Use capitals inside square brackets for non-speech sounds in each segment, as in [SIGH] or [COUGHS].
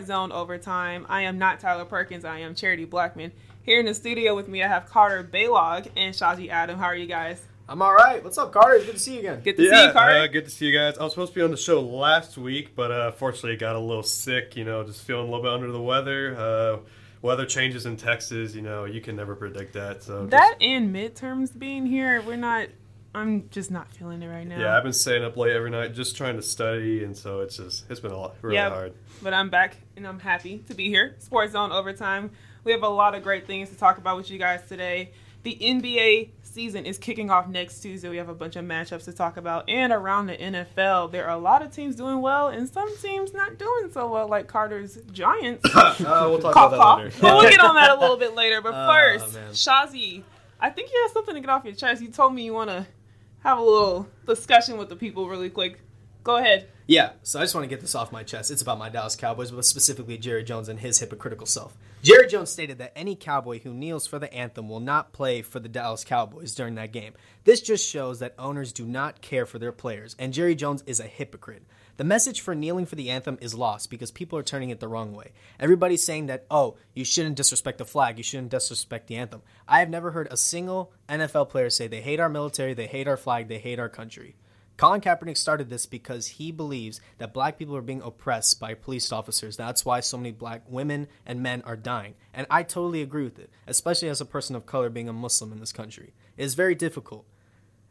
back to another episode Sports Zone Overtime. I am not Tyler Perkins. I am Charity Blackman. Here in the studio with me, I have Carter Baylog and Shaji Adam. How are you guys? I'm all right. What's up, Carter? Good to see you again. Good to see you, Carter. Uh, good to see you guys. I was supposed to be on the show last week, but uh, fortunately got a little sick. You know, just feeling a little bit under the weather. Uh, weather changes in Texas. You know, you can never predict that. So that and midterms being here, we're not. I'm just not feeling it right now. Yeah, I've been staying up late every night just trying to study, and so it's just it's been a lot really Yep. hard. But I'm back and I'm happy to be here. Sports Zone Overtime. We have a lot of great things to talk about with you guys today. The NBA season is kicking off next Tuesday. We have a bunch of matchups to talk about. And around the NFL, there are a lot of teams doing well and some teams not doing so well, like Carter's Giants. [COUGHS] Uh, we'll talk cough, about that cough. later. But we'll get on that a [LAUGHS] little bit later. But Oh, first, man. Shaji, I think you have something to get off your chest. You told me you want to have a little discussion with the people really quick. Go ahead. Yeah, so I just want to get this off my chest. It's about my Dallas Cowboys, but specifically Jerry Jones and his hypocritical self. Jerry Jones stated that any Cowboy who kneels for the anthem will not play for the Dallas Cowboys during that game. This just shows that owners do not care for their players, and Jerry Jones is a hypocrite. The message for kneeling for the anthem is lost because people are turning it the wrong way. Everybody's saying that, oh, you shouldn't disrespect the flag, you shouldn't disrespect the anthem. I have never heard a single NFL player say they hate our military, they hate our flag, they hate our country. Colin Kaepernick started this because he believes that black people are being oppressed by police officers. That's why so many black women and men are dying. And I totally agree with it, especially as a person of color being a Muslim in this country. It is very difficult.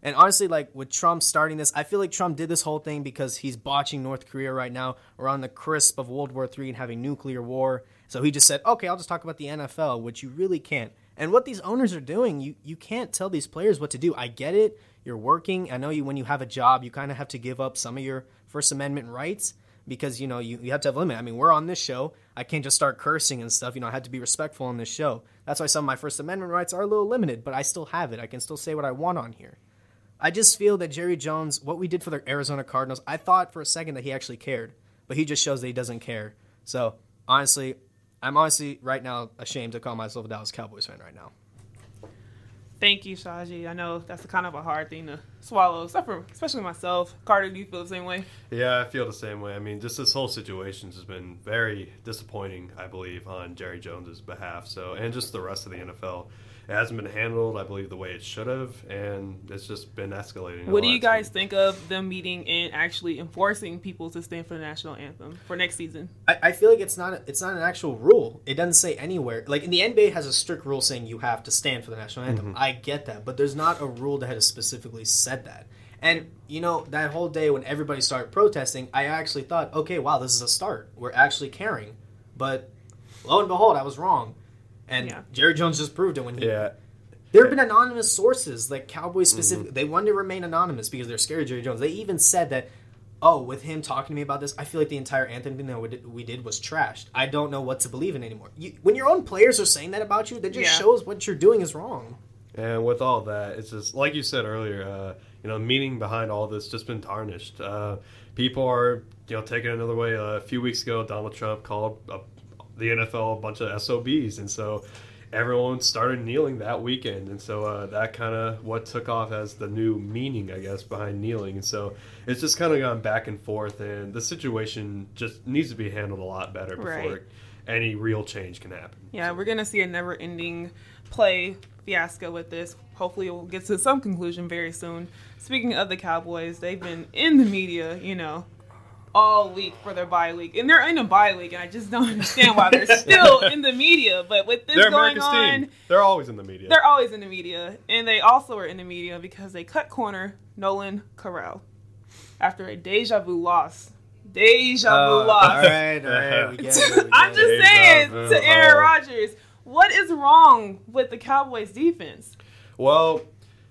And honestly, like with Trump starting this, I feel like Trump did this whole thing because he's botching North Korea right now. We're on the crisp of World War III and having nuclear war. So he just said, okay, I'll just talk about the NFL, which you really can't. And what these owners are doing, you, you can't tell these players what to do. I get it. You're working. I know you when you have a job, you kind of have to give up some of your First Amendment rights because, you know, you, you have to have a limit. I mean, we're on this show. I can't just start cursing and stuff. You know, I had to be respectful on this show. That's why some of my First Amendment rights are a little limited, but I still have it. I can still say what I want on here. I just feel that Jerry Jones, what we did for the Arizona Cardinals, I thought for a second that he actually cared, but he just shows that he doesn't care. So honestly, I'm honestly right now ashamed to call myself a Dallas Cowboys fan right now. Thank you, Shaji. I know that's kind of a hard thing to swallow, except for especially myself. Carter, do you feel the same way? Yeah, I feel the same way. I mean, just this whole situation has been very disappointing, I believe, on Jerry Jones's behalf. So, and just the rest of the NFL, it hasn't been handled, I believe, the way it should have, and it's just been escalating. What do you guys think of them meeting and actually enforcing people to stand for the national anthem for next season? I, I feel like it's not it's not an actual rule. It doesn't say anywhere. Like in the NBA has a strict rule saying you have to stand for the national anthem. Mm-hmm. I get that, but there's not a rule that has specifically said that. And you know that whole day when everybody started protesting, I actually thought, okay, wow, this is a start. We're actually caring. But lo and behold, I was wrong. And Yeah. Jerry Jones just proved it when he Yeah, there have been anonymous sources, like Cowboys specific. They wanted to remain anonymous because they're scared of Jerry Jones. They even said that, oh, with him talking to me about this, I feel like the entire anthem thing that we did, was trashed. I don't know what to believe in anymore. You, when your own players are saying that about you, that just Yeah. shows what you're doing is wrong. And with all that, it's just like you said earlier. Uh, you know, meaning behind all this just been tarnished. Uh, people are you know taking it another way. Uh, a few weeks ago, Donald Trump called uh, the NFL a bunch of SOBs, and so everyone started kneeling that weekend, and so uh, that kind of what took off as the new meaning, I guess, behind kneeling. And so it's just kind of gone back and forth, and the situation just needs to be handled a lot better before Right. any real change can happen. Yeah, we're gonna see a never-ending play fiasco with this. Hopefully, we'll get to some conclusion very soon. Speaking of the Cowboys, they've been in the media, you know, all week for their bye week, and they're in a bye week, and I just don't [LAUGHS] understand why they're still [LAUGHS] in the media. But with this They're going America's on, team. They're always in the media. they're always in the media, and they also are in the media because they cut corner Nolan Carroll after a deja vu loss. Deja vu loss. Uh, all right, all right, we [LAUGHS] get it. we get I'm just Deja saying vu. to Aaron Oh. Rodgers, what is wrong with the Cowboys defense? Well,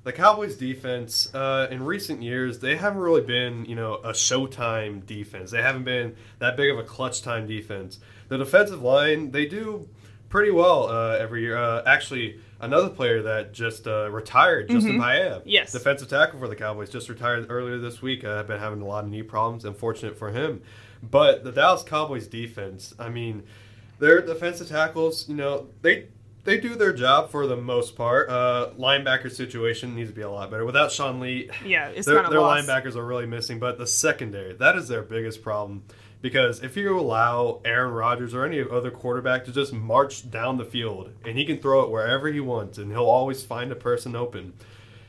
the Cowboys defense uh, in recent years they haven't really been you know a showtime defense. They haven't been that big of a clutch time defense. The defensive line they do pretty well uh, every year. Uh, actually, another player that just uh, retired, Justin Paea, Yes. defensive tackle for the Cowboys, just retired earlier this week. I've been having a lot of knee problems. Unfortunate for him, but the Dallas Cowboys defense, I mean, their defensive tackles, you know, they they do their job for the most part. Uh, linebacker situation needs to be a lot better. Without Sean Lee, Yeah, it's their, their lost. linebackers are really missing. But the secondary, that is their biggest problem Because if you allow Aaron Rodgers or any other quarterback to just march down the field and he can throw it wherever he wants and he'll always find a person open,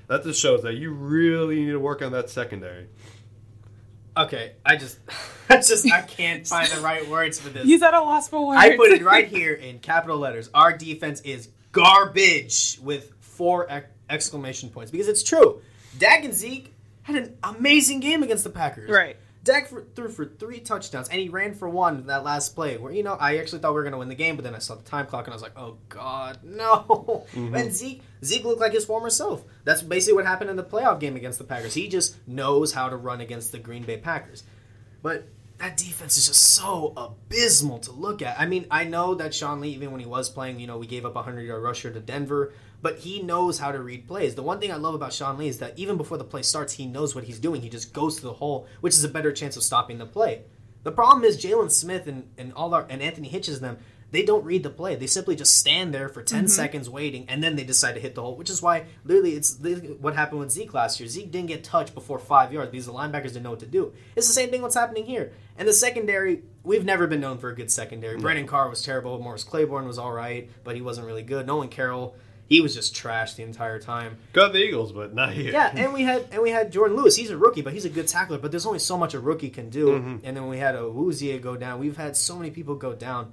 that just shows that you really need to work on that secondary. Okay, I just, [LAUGHS] I just, I can't find the right words for this. He's at a loss for words. I put it right here in capital letters. Our defense is garbage with four ex- exclamation points because it's true. Dak and Zeke had an amazing game against the Packers. Right. Dak for, threw for three touchdowns and he ran for one that last play. Where you know I actually thought we were going to win the game, but then I saw the time clock and I was like, oh god, no. Mm-hmm. And Zeke Zeke looked like his former self. That's basically what happened in the playoff game against the Packers. He just knows how to run against the Green Bay Packers. But that defense is just so abysmal to look at. I mean, I know that Sean Lee, even when he was playing, you know, we gave up a 100 yard rusher to Denver, but he knows how to read plays. The one thing I love about Sean Lee is that even before the play starts, he knows what he's doing. He just goes to the hole, which is a better chance of stopping the play. The problem is Jaylon Smith and, and all our and Anthony Hitchens them. They don't read the play. They simply just stand there for 10 mm-hmm. seconds waiting, and then they decide to hit the hole. Which is why, literally, it's what happened with Zeke last year. Zeke didn't get touched before five yards because the linebackers didn't know what to do. It's the same thing what's happening here. And the secondary, we've never been known for a good secondary. Brandon Carr was terrible. Morris Claiborne was all right, but he wasn't really good. Nolan Carroll, he was just trash the entire time. Got the Eagles, but not here. Yeah, and we had and we had Jourdan Lewis. He's a rookie, but he's a good tackler. But there's only so much a rookie can do. Mm-hmm. And then we had Awuzie go down. We've had so many people go down.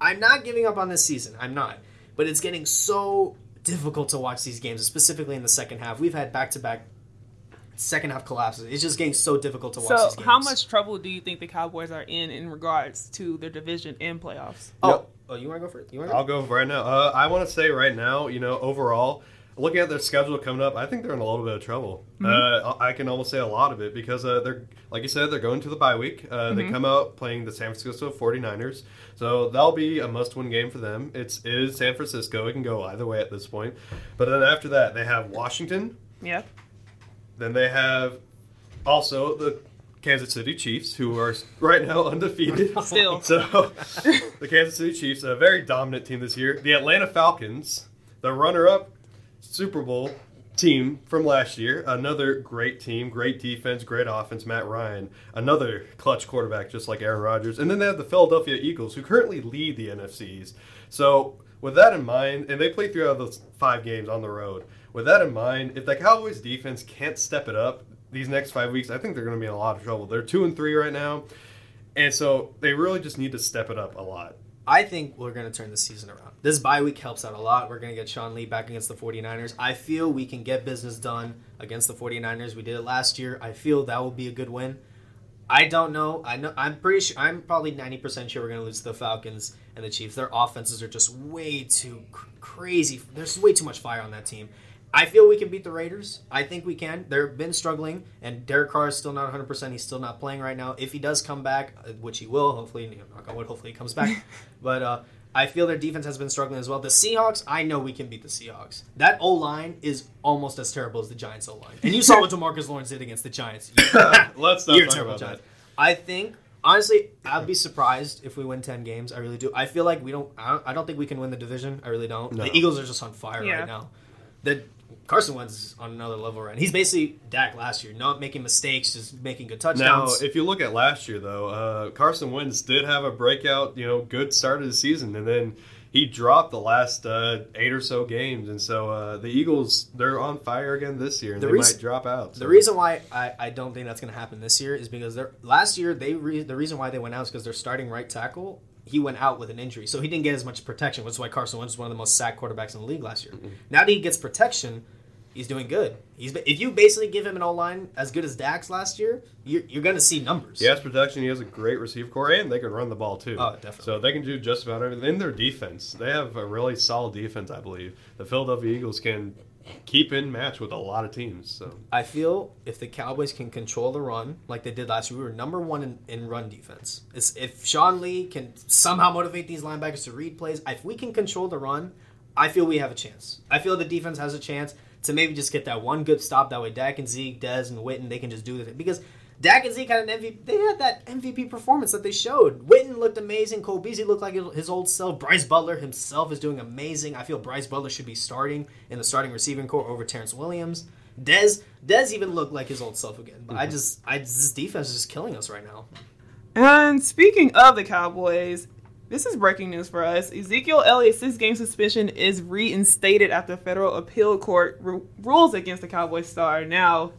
I'm not giving up on this season. I'm not. But it's getting so difficult to watch these games, specifically in the second half. We've had back to back second half collapses. It's just getting so difficult to watch So, these games. how much trouble do you think the Cowboys are in in regards to their division and playoffs? Oh, Yep. oh you want to go first? You want I'll go right now. Uh, I want to say right now, you know, overall, looking at their schedule coming up, I think they're in a little bit of trouble. Uh, I can almost say a lot of it because uh, they're, like you said, they're going to the bye week. Uh, They come out playing the San Francisco 49ers. So that'll be a must win game for them. It's, it is San Francisco. It can go either way at this point. But then after that, they have Washington. Yeah. Then they have also the Kansas City Chiefs, who are right now [LAUGHS] undefeated. Still. [LAUGHS] So, the Kansas City Chiefs, a very dominant team this year. The Atlanta Falcons, the runner-up Super Bowl team from last year. Another great team, great defense, great offense. Matt Ryan, another clutch quarterback, just like Aaron Rodgers. And then they have the Philadelphia Eagles, who currently lead the NFCs. So, with that in mind, and they play three out of those five games on the road. With that in mind, if the Cowboys defense can't step it up these next five weeks, I think they're going to be in a lot of trouble. They're two and three right now, and so they really just need to step it up a lot. I think we're going to turn the season around. This bye week helps out a lot. We're going to get Sean Lee back against the 49ers. I feel we can get business done against the 49ers. We did it last year. I feel that will be a good win. I don't know. I know I'm pretty sure I'm probably 90% sure we're going to lose to the Falcons and the Chiefs. Their offenses are just way too cr- crazy. There's way too much fire on that team. I feel we can beat the Raiders. I think we can. They've been struggling, and Derek Carr is still not 100%. He's still not playing right now. If he does come back, uh, which he will, hopefully, you know, knock on wood, hopefully he comes back. [LAUGHS] but uh, I feel their defense has been struggling as well. The Seahawks, I know we can beat the Seahawks. That O line is almost as terrible as the Giants O line. And you saw what [LAUGHS] Demarcus Lawrence did against the Giants. [LAUGHS] Let's not You're talk terrible, about Giants. that. I think honestly, I'd be surprised if we win ten games. I really do. I feel like we don't. I don't, I don't think we can win the division. I really don't. No. The Eagles are just on fire Yeah. right now. The Carson Wentz is on another level right. now. He's basically Dak last year, not making mistakes, just making good touchdowns. Now, if you look at last year, though, uh, Carson Wentz did have a breakout, you know, good start of the season, and then he dropped the last uh, eight or so games, and so uh, the Eagles they're on fire again this year, and The they reason- might drop out. The reason why I, I don't think that's going to happen this year is because they're, last year they re, the reason why they went out is because their starting right tackle he went out with an injury, so he didn't get as much protection. Which is why Carson Wentz was one of the most sacked quarterbacks in the league last year. Now that he gets protection, he's doing good. He's if you basically give him an O line as good as Dak's last year, you're, you're going to see numbers. He has protection. He has a great receiver corps, and they can run the ball too. Oh, definitely. So they can do just about everything. In their defense, they have a really solid defense. I believe the Philadelphia Eagles can keep in match with a lot of teams. So I feel if the Cowboys can control the run like they did last year, we were number one in, in run defense. It's, if Sean Lee can somehow motivate these linebackers to read plays, if we can control the run, I feel we have a chance. I feel the defense has a chance to maybe just get that one good stop. That way, Dak and Zeke, Dez, and Witten, they can just do it because. Dak and Zeke had an MVP. They had that MVP performance that they showed. Witten looked amazing. Cole Beasley looked like his old self. Brice Butler himself is doing amazing. I feel Brice Butler should be starting in the starting receiving corps over Terrance Williams. Dez Dez even looked like his old self again. But I mm-hmm. just I this defense is just killing us right now. And speaking of the Cowboys, this is breaking news for us. Ezekiel Elliott's six game suspension is reinstated after federal appeal court ru- rules against the Cowboys star. Now,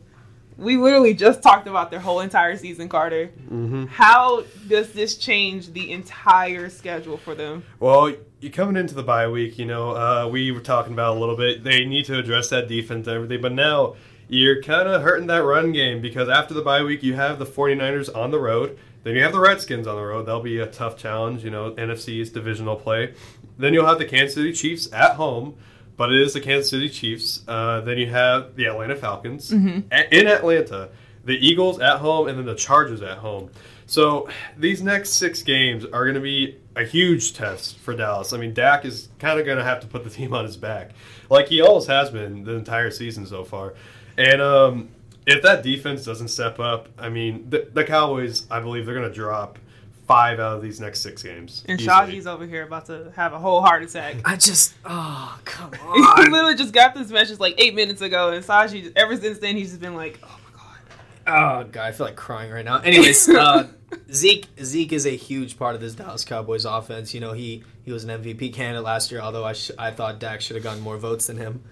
we literally just [LAUGHS] talked about their whole entire season, Carter. Mm-hmm. How does this change the entire schedule for them? Well, you're coming into the bye week, you know, uh, we were talking about a little bit. They need to address that defense and everything, but now you're kind of hurting that run game because after the bye week, you have the 49ers on the road. Then you have the Redskins on the road. That'll be a tough challenge, you know, NFC's divisional play. Then you'll have the Kansas City Chiefs at home, but it is the Kansas City Chiefs. Uh, then you have the Atlanta Falcons a- in Atlanta, the Eagles at home, and then the Chargers at home. So these next six games are going to be a huge test for Dallas. I mean, Dak is kind of going to have to put the team on his back, like he always has been the entire season so far. And um, if that defense doesn't step up, I mean, the, the Cowboys, I believe they're going to drop five out of these next six games. And easily. Shaji's over here about to have a whole heart attack. I just, oh, come [LAUGHS] on. he literally just got this message like eight minutes ago, and Shaji, ever since then, he's just been like, oh my god. Oh god, I feel like crying right now. Anyways, [LAUGHS] uh, Zeke Zeke is a huge part of this Dallas Cowboys offense. You know, he he was an MVP candidate last year. Although I sh- I thought Dak should have gotten more votes than him.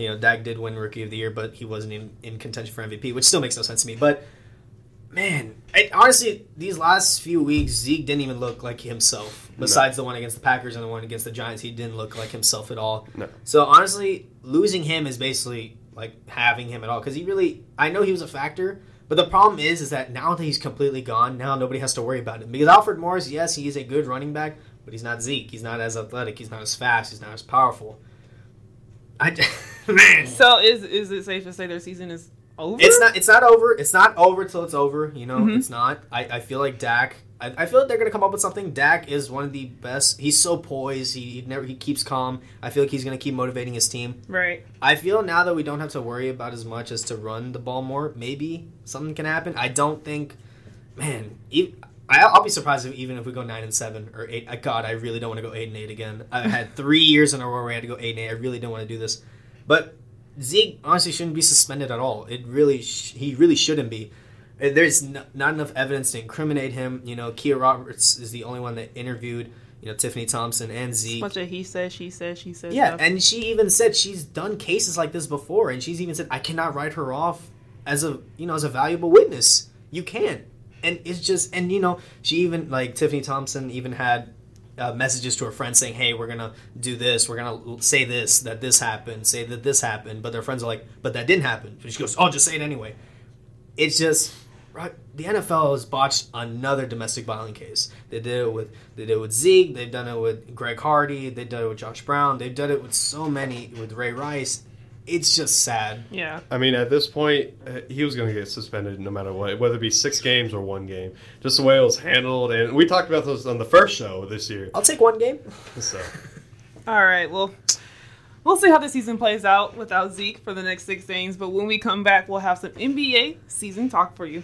You know, Dak did win Rookie of the Year, but he wasn't in, in contention for MVP, which still makes no sense to me. But man, I, honestly, these last few weeks, Zeke didn't even look like himself. Besides the one against the Packers and the one against the Giants, he didn't look like himself at all. No. So honestly, losing him is basically like having him at all because he really. I know he was a factor, but the problem is, is that now that he's completely gone, now nobody has to worry about him because Alfred Morris, yes, he is a good running back, but he's not Zeke. He's not as athletic. He's not as fast. He's not as powerful. I [LAUGHS] man, So is is it safe to say their season is over? it's not. It's not over. It's not over till it's over. You know, Mhm. it's not. I, I feel like Dak. I, I feel like they're gonna come up with something. Dak is one of the best. He's so poised. He, he never. He keeps calm. I feel like he's gonna keep motivating his team. right. I feel now that we don't have to worry about as much as to run the ball more. Maybe something can happen. I don't think, man. i'll be surprised if, even if we go nine and seven or eight. God, I really don't want to go eight and eight again. I had three years in a row where I had to go eight and eight. I really don't want to do this. But Zeke honestly shouldn't be suspended at all. It really, sh- he really shouldn't be. Uh, There's n- not enough evidence to incriminate him. You know, Kia Roberts is the only one that interviewed. You know, Tiffany Thompson and Zeke. Bunch of he said, she said, she said. Yeah, stuff. and she even said she's done cases like this before, and she's even said I cannot write her off as a you know as a valuable witness. You can't, and it's just and you know she even like Tiffany Thompson even had uh, messages to her friends saying, "Hey, we're gonna do this. We're gonna say this that this happened. Say that this happened." But their friends are like, "But that didn't happen." But she goes, "Oh, just say it anyway." It's just right. The NFL has botched another domestic violence case. They did it with they did it with Zeke. They've done it with Greg Hardy. They've done it with Josh Brown. They've done it with so many with Ray Rice. It's just sad. yeah. I mean, at this point, uh, he was going to get suspended no matter what, whether it be six games or one game. Just the way it was handled, and we talked about this on the first show this year. I'll take one game. [LAUGHS] So, All right. Well, we'll see how the season plays out without Zeke for the next six games. But when we come back, we'll have some NBA season talk for you.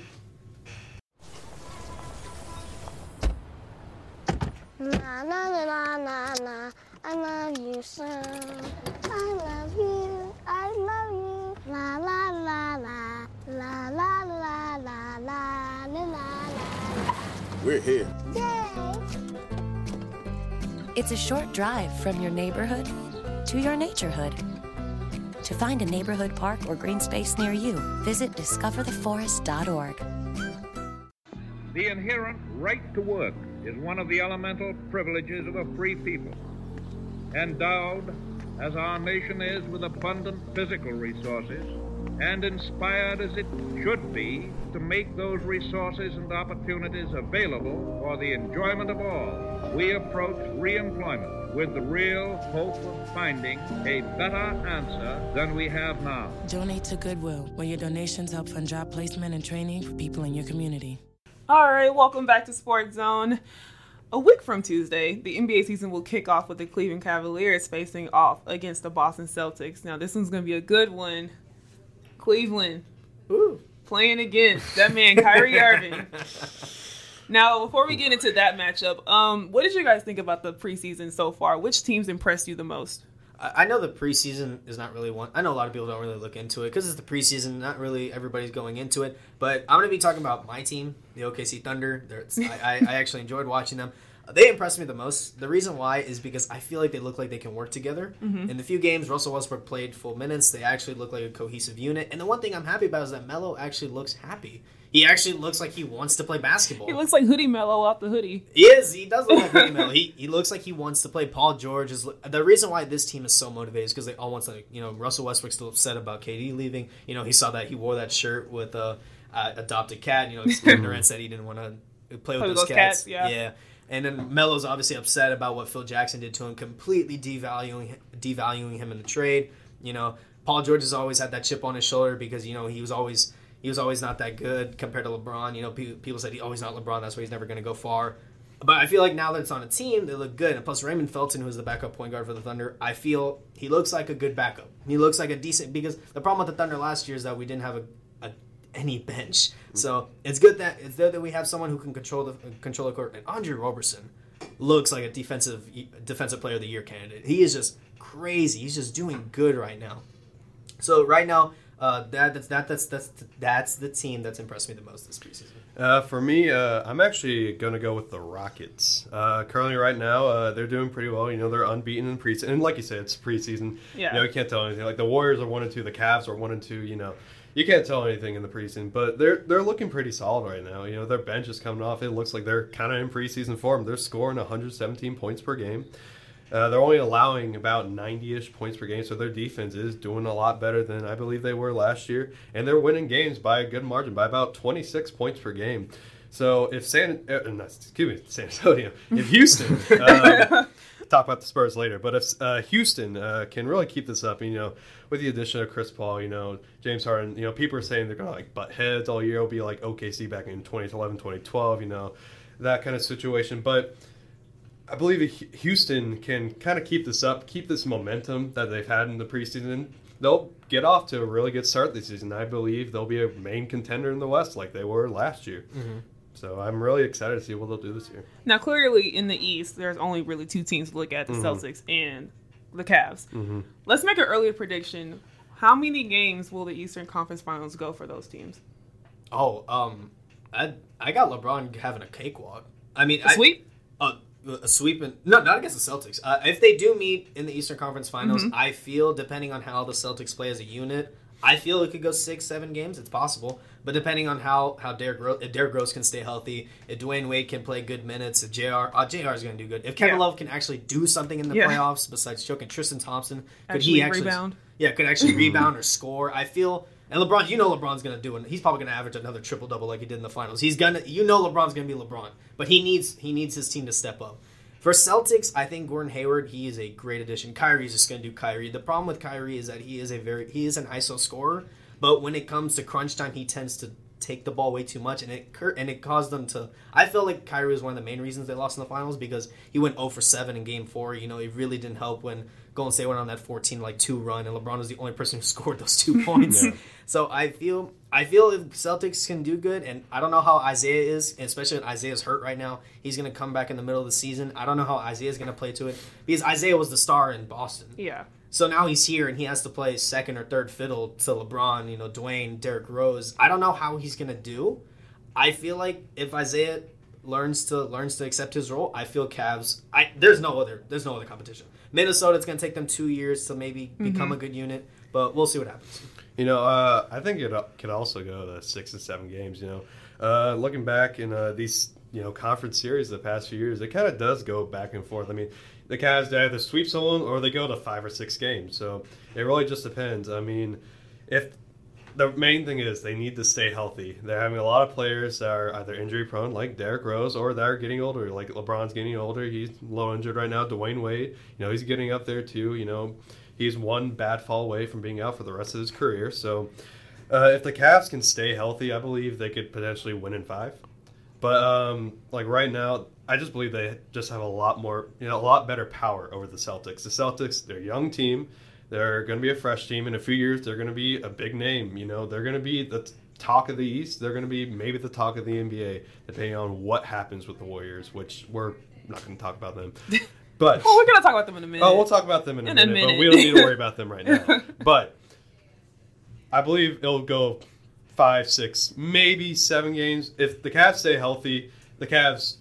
Na na na na na na. I love you so. I love you. I love you. La la la la. La la la la la la la la. We're here. Yay! It's a short drive from your neighborhood to your naturehood. To find a neighborhood park or green space near you, visit discovertheforest.org. The inherent right to work is one of the elemental privileges of a free people. Endowed, as our nation is, with abundant physical resources, and inspired as it should be to make those resources and opportunities available for the enjoyment of all, we approach reemployment with the real hope of finding a better answer than we have now. Donate to Goodwill, where your donations help fund job placement and training for people in your community. All right. Welcome back to Sports Zone. A week from Tuesday, the NBA season will kick off with the Cleveland Cavaliers facing off against the Boston Celtics. Now, this one's going to be a good one. Cleveland Ooh. playing against that man Kyrie [LAUGHS] Irving. Now, before we get into that matchup, um, what did you guys think about the preseason so far? Which teams impressed you the most? I know the preseason is not really one. I know a lot of people don't really look into it because it's the preseason. Not really everybody's going into it. But I'm going to be talking about my team, the OKC Thunder. I, I, I actually enjoyed watching them. They impressed me the most. The reason why is because I feel like they look like they can work together. Mm-hmm. In the few games Russell Westbrook played full minutes, they actually look like a cohesive unit. And the one thing I'm happy about is that Melo actually looks happy. He actually looks like he wants to play basketball. He looks like Hoodie Melo off the hoodie. He is. He does look like Hoodie Melo. He he looks like he wants to play. Paul George is the reason why this team is so motivated is because they all want to. You know, Russell Westbrook's still upset about KD leaving. You know, he saw that he wore that shirt with a uh, adopted cat. You know, Kevin [LAUGHS] Durant said he didn't want to play with Play with those those cats. cats, yeah. yeah. And then Melo's obviously upset about what Phil Jackson did to him, completely devaluing devaluing him in the trade. You know, Paul George has always had that chip on his shoulder because you know he was always he was always not that good compared to LeBron. You know, pe- people said he oh, always not LeBron. That's why he's never going to go far. But I feel like now that it's on a team, they look good. And plus, Raymond Felton, who's the backup point guard for the Thunder, I feel he looks like a good backup. He looks like a decent because the problem with the Thunder last year is that we didn't have a, a any bench. So it's good that it's good that we have someone who can control the control the court. And Andre Roberson looks like a defensive defensive player of the year candidate. He is just crazy. He's just doing good right now. So right now, uh, that that's that that's that's that's the team that's impressed me the most this preseason. Uh, for me, uh, I'm actually going to go with the Rockets. Uh, currently, right now, uh, they're doing pretty well. You know, they're unbeaten in preseason. And like you said, it's preseason. Yeah. You know, you can't tell anything. Like the Warriors are one and two, the Cavs are one and two. You know, you can't tell anything in the preseason. But they're they're looking pretty solid right now. You know, their bench is coming off. It looks like they're kind of in preseason form. They're scoring 117 points per game. Uh, they're only allowing about 90-ish points per game, so their defense is doing a lot better than I believe they were last year, and they're winning games by a good margin, by about 26 points per game. So if San, uh, no, excuse me, San Antonio, if [LAUGHS] Houston, um, talk about the Spurs later, but if uh, Houston uh, can really keep this up, you know, with the addition of Chris Paul, you know, James Harden, you know, people are saying they're going to like butt heads all year. It'll be like OKC back in 2011, 2012, you know, that kind of situation, but. I believe Houston can kind of keep this up, keep this momentum that they've had in the preseason. They'll get off to a really good start this season. I believe they'll be a main contender in the West like they were last year. Mm-hmm. So I'm really excited to see what they'll do this year. Now, clearly in the East, there's only really two teams to look at: the mm-hmm. Celtics and the Cavs. Mm-hmm. Let's make an earlier prediction. How many games will the Eastern Conference Finals go for those teams? Oh, um, I I got LeBron having a cakewalk. I mean, A sweep? A sweep, and no, not against the Celtics. Uh, if they do meet in the Eastern Conference Finals, Mm-hmm. I feel depending on how the Celtics play as a unit, I feel it could go six, seven games. It's possible, but depending on how how Derrick Rose, if Derrick Rose can stay healthy, if Dwyane Wade can play good minutes, if Jr. Uh, Jr. is going to do good. If Kevin Yeah. Love can actually do something in the Yeah. playoffs besides choking Tristan Thompson, could Actually he actually rebound? Yeah, could actually [LAUGHS] rebound or score. I feel. And LeBron, you know LeBron's gonna do it. He's probably gonna average another triple double like he did in the finals. He's gonna, you know, LeBron's gonna be LeBron, but he needs he needs his team to step up. For Celtics, I think Gordon Hayward, he is a great addition. Kyrie's just gonna do Kyrie. The problem with Kyrie is that he is a very he is an ISO scorer, but when it comes to crunch time, he tends to take the ball way too much, and it and it caused them to. I feel like Kyrie was one of the main reasons they lost in the finals because he went 0 for 7 in Game Four. You know, it really didn't help when Golden State went on that 14 like two run, and LeBron was the only person who [LAUGHS] scored those two points. [LAUGHS] So I feel I feel if Celtics can do good, and I don't know how Isaiah is, especially when Isaiah's hurt right now. He's going to come back in the middle of the season. I don't know how Isaiah's going to play to it because Isaiah was the star in Boston. Yeah. So now he's here and he has to play second or third fiddle to LeBron, you know, Dwyane, Derrick Rose. I don't know how he's gonna do. I feel like if Isaiah learns to learns to accept his role, I feel Cavs. I there's no other there's no other competition. Minnesota, it's gonna take them two years to maybe become a good unit, but we'll see what happens. You know, uh, I think it uh, could also go to six and seven games. You know, uh, looking back in uh, these you know conference series the past few years, it kind of does go back and forth. I mean, the Cavs they either sweep someone or they go to five or six games. So it really just depends. I mean, if the main thing is they need to stay healthy. They're having a lot of players that are either injury prone, like Derrick Rose, or they're getting older, like LeBron's getting older. He's low injured right now. Dwyane Wade, you know, he's getting up there too. You know, he's one bad fall away from being out for the rest of his career. So, uh, if the Cavs can stay healthy, I believe they could potentially win in five. But um, like right now, I just believe they just have a lot more, you know, a lot better power over the Celtics. The Celtics, they're a young team. They're going to be a fresh team in a few years. They're going to be a big name. You know, they're going to be the talk of the East. They're going to be maybe the talk of the NBA, depending on what happens with the Warriors, which we're not going to talk about them. [LAUGHS] But Well, we're gonna talk about them in a minute. Oh, we'll talk about them in a, In a minute, but minute. we don't need to worry about them right now. [LAUGHS] but I believe it'll go five, six, maybe seven games. If the Cavs stay healthy, the Cavs,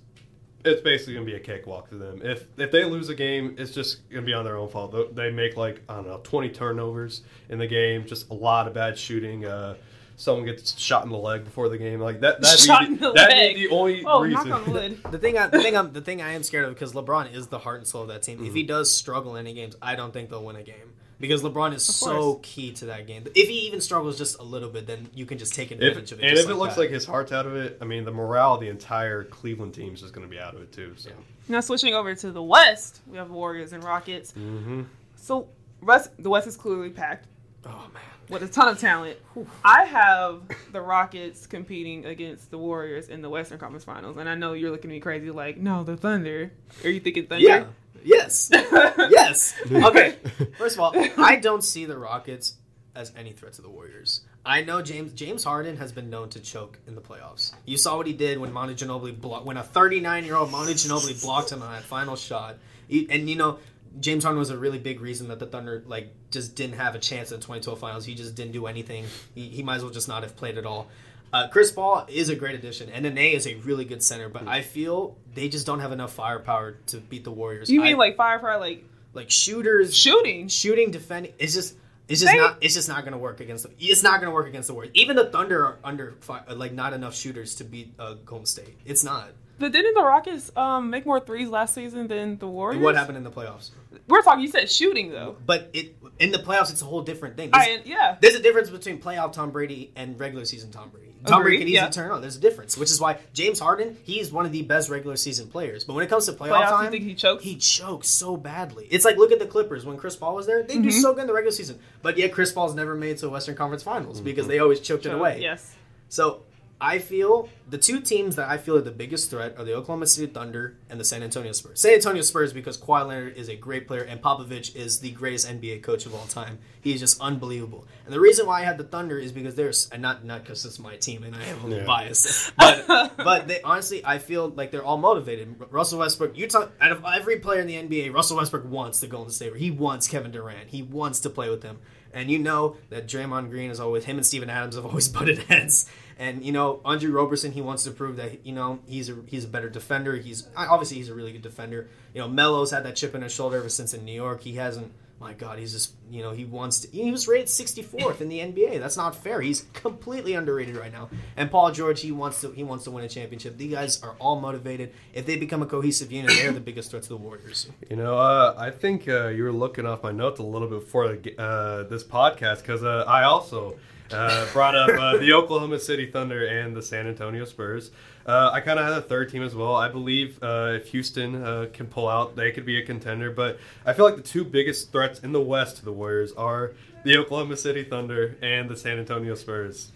it's basically gonna be a cakewalk to them. If if they lose a game, it's just gonna be on their own fault. They- They make like I don't know, twenty turnovers in the game, just a lot of bad shooting. Uh, someone gets shot in the leg before the game, like that. That'd Shot be in the, the that'd leg. be the only Oh, reason. knock on wood. [LAUGHS] The thing, I, the thing, I'm, the thing I am scared of because LeBron is the heart and soul of that team. If Mm-hmm. he does struggle in any games, I don't think they'll win a game because LeBron is so key to that game. If he even struggles just a little bit, then you can just take If, advantage of it. and just if it looks that. like his heart's out of it, I mean, the morale of the entire Cleveland team is just going to be out of it too. So Now switching over to the West, we have Warriors and Rockets. Mm-hmm. So West, the West is clearly packed oh man, with a ton of talent. I have the Rockets competing against the Warriors in the Western Conference Finals, and I know you're looking at me crazy, like, no, the Thunder. Are you thinking Thunder? yeah, yes, [LAUGHS] yes. [LAUGHS] Okay, first of all, I don't see the Rockets as any threat to the Warriors. I know James James Harden has been known to choke in the playoffs. You saw what he did when Manu Ginobili blo- when a 39 year old Manu Ginobili blocked him on that final shot. He- and you know, James Harden was a really big reason that the Thunder like just didn't have a chance in the 2012 finals. He just didn't do anything. He, he might as well just not have played at all. Uh, Chris Paul is a great addition, and Nene is a really good center, but I feel they just don't have enough firepower to beat the Warriors. You mean I- like firepower, like like shooters, shooting? shooting, defending. It's just it's just They- not it's just not going to work against the, it's not going to work against the Warriors. Even the Thunder are under fi- like not enough shooters to beat uh, Golden State. It's not. But didn't the Rockets um, make more threes last season than the Warriors? What happened in the playoffs? We're talking. You said shooting though. But it in the playoffs, it's a whole different thing. There's, I, yeah. there's a difference between playoff Tom Brady and regular season Tom Brady. Tom Brady can easily yeah. turn on. There's a difference, which is why James Harden, he's one of the best regular season players. But when it comes to playoff Playoffs, you time, think he chokes? He chokes so badly. It's like look at the Clippers when Chris Paul was there; they do Mm-hmm. so good in the regular season. But yet Chris Paul's never made it to Western Conference Finals because they always choked it away. Yes. So I feel the two teams that I feel are the biggest threat are the Oklahoma City Thunder and the San Antonio Spurs. San Antonio Spurs because Kawhi Leonard is a great player and Popovich is the greatest NBA coach of all time. He is just unbelievable. And the reason why I had the Thunder is because there's and not not because it's my team and I am Yeah. biased, [LAUGHS] but but they honestly I feel like they're all motivated. Russell Westbrook, you talk out of every player in the NBA, Russell Westbrook wants the Golden State. He wants Kevin Durant. He wants to play with them. And you know that Draymond Green is always him and Steven Adams have always [LAUGHS] butted heads. And you know Andre Roberson, he wants to prove that you know he's a he's a better defender. He's obviously he's a really good defender. You know Melo's had that chip in his shoulder ever since in New York. He hasn't. My God, he's just you know he wants to. He was rated 64th in the NBA. That's not fair. He's completely underrated right now. And Paul George, he wants to he wants to win a championship. These guys are all motivated. If they become a cohesive unit, they're the biggest threat to the Warriors. You know, uh, I think uh, you were looking off my notes a little bit before uh, this podcast because uh, I also uh, brought up uh, the Oklahoma City Thunder and the San Antonio Spurs. Uh, I kind of had a third team as well. I believe uh, if Houston uh, can pull out, they could be a contender. But I feel like the two biggest threats in the West to the Warriors are the Oklahoma City Thunder and the San Antonio Spurs.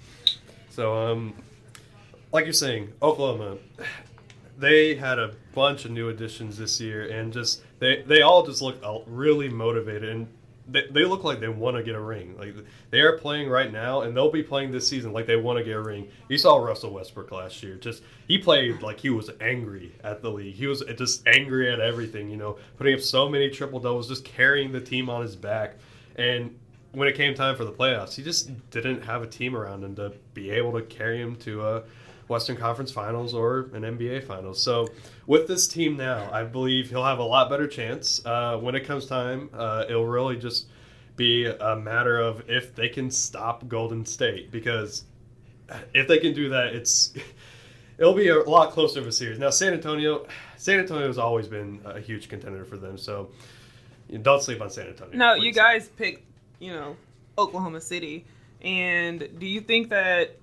So, um, like you're saying, Oklahoma, they had a bunch of new additions this year, and just they they all just look really motivated, and they, they look like they want to get a ring. Like they are playing right now, and they'll be playing this season like they want to get a ring. You saw Russell Westbrook last year; just he played like he was angry at the league. He was just angry at everything. You know, putting up so many triple doubles, just carrying the team on his back, and. When it came time for the playoffs, he just didn't have a team around him to be able to carry him to a Western Conference Finals or an NBA Finals. So with this team now, I believe he'll have a lot better chance. Uh, when it comes time, uh, it'll really just be a matter of if they can stop Golden State because if they can do that, it's it'll be a lot closer of a series. Now San Antonio, San Antonio has always been a huge contender for them, so don't sleep on San Antonio. No, please. you guys picked, you know, Oklahoma City. And do you think that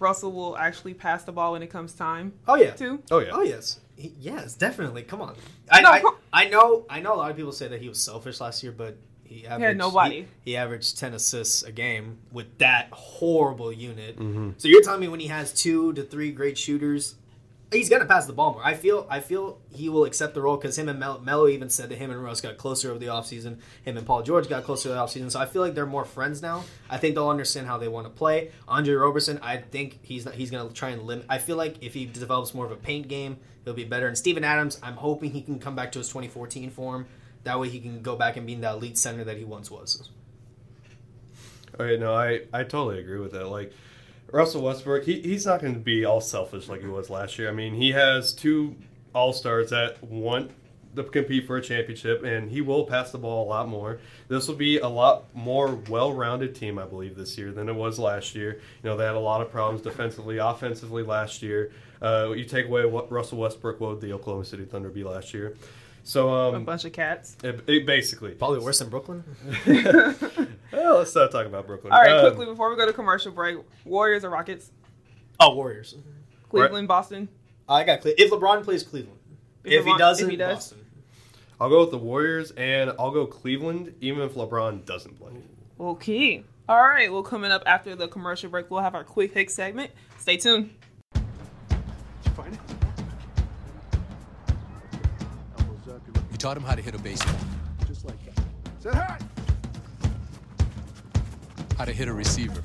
Russell will actually pass the ball when it comes time Oh yeah. to? Oh yeah. Oh yes, he, yes, definitely. Come on. I, No, I, come- I know. I know. A lot of people say that he was selfish last year, but he averaged nobody. He, he averaged ten assists a game with that horrible unit. Mm-hmm. So you're telling me when he has two to three great shooters, he's gonna pass the ball more. I feel. I feel he will accept the role because him and Mel, Melo even said that him and Russ got closer over the offseason. Him and Paul George got closer over the offseason. So I feel like they're more friends now. I think they'll understand how they want to play. Andre Roberson, I think he's not, he's gonna try and limit. I feel like if he develops more of a paint game, he'll be better. And Steven Adams, I'm hoping he can come back to his 2014 form. That way he can go back and be that elite center that he once was. Okay, no, I, I totally agree with that. Like, Russell Westbrook, he, he's not going to be all selfish like he was last year. I mean, he has two All Stars that want to compete for a championship, and he will pass the ball a lot more. This will be a lot more well-rounded team, I believe, this year than it was last year. You know, they had a lot of problems defensively, offensively last year. Uh, you take away what Russell Westbrook, what would the Oklahoma City Thunder be last year? So, A um, bunch of cats. it, it basically. Probably worse than Brooklyn. [LAUGHS] [LAUGHS] Well, let's start talking about Brooklyn. All right, Um, quickly before we go to commercial break, Warriors or Rockets? Oh, Warriors. Cleveland, Boston. I got Cle- if LeBron plays Cleveland. If, he LeBron- doesn't, if he does. Boston. I'll go with the Warriors, and I'll go Cleveland, even if LeBron doesn't play. Okay. All right. Well, coming up after the commercial break, we'll have our quick hit segment. Stay tuned. We taught him how to hit a baseball, Just like that. Say hi. How to hit a receiver,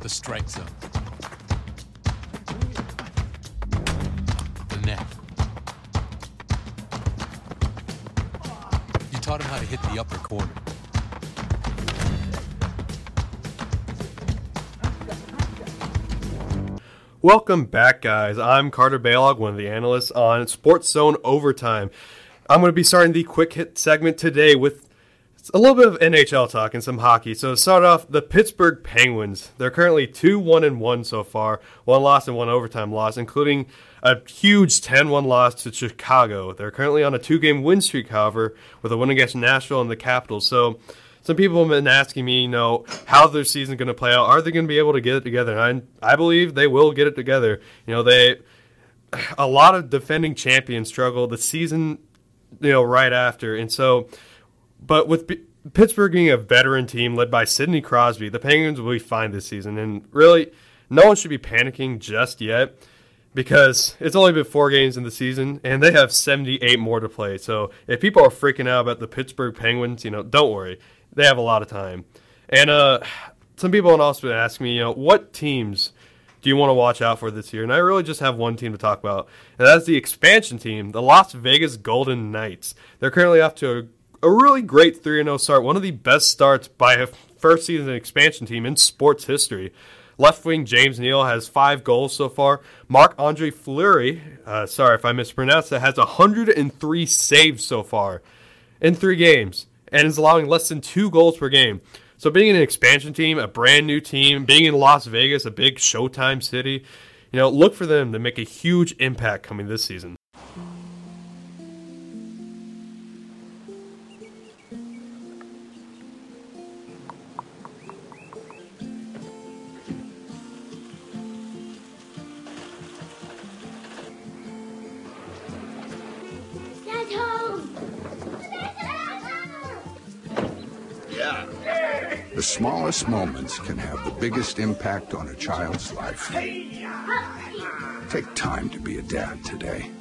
the strike zone, the net. You taught him how to hit the upper corner. Welcome back, guys. I'm Carter Baylog, one of the analysts on Sports Zone Overtime. I'm going to be starting the quick hit segment today with a little bit of NHL talk and some hockey. So to start off, the Pittsburgh Penguins. They're currently 2 1 and 1 so far, one loss and one overtime loss, including a huge 10 1 loss to Chicago. They're currently on a two game win streak, however, with a win against Nashville and the Capitals. So some people have been asking me, you know, how their season's going to play out. Are they going to be able to get it together? And I, I believe they will get it together. You know, they a lot of defending champions struggle the season, you know, right after, and so, but with P- Pittsburgh being a veteran team led by Sidney Crosby, the Penguins will be fine this season, and really, no one should be panicking just yet because it's only been four games in the season and they have 78 more to play. So if people are freaking out about the Pittsburgh Penguins, you know, don't worry. They have a lot of time. And uh, some people have also been asking me, you know, what teams do you want to watch out for this year? And I really just have one team to talk about, and that's the expansion team, the Las Vegas Golden Knights. They're currently off to a, a really great 3 0 start, one of the best starts by a first season expansion team in sports history. Left wing James Neal has five goals so far. Marc Andre Fleury, uh, sorry if I mispronounced that, has 103 saves so far in three games and is allowing less than two goals per game. So being an expansion team, a brand new team, being in Las Vegas, a big Showtime city, you know, look for them to make a huge impact coming this season. Moments can have the biggest impact on a child's life. Take time to be a dad today.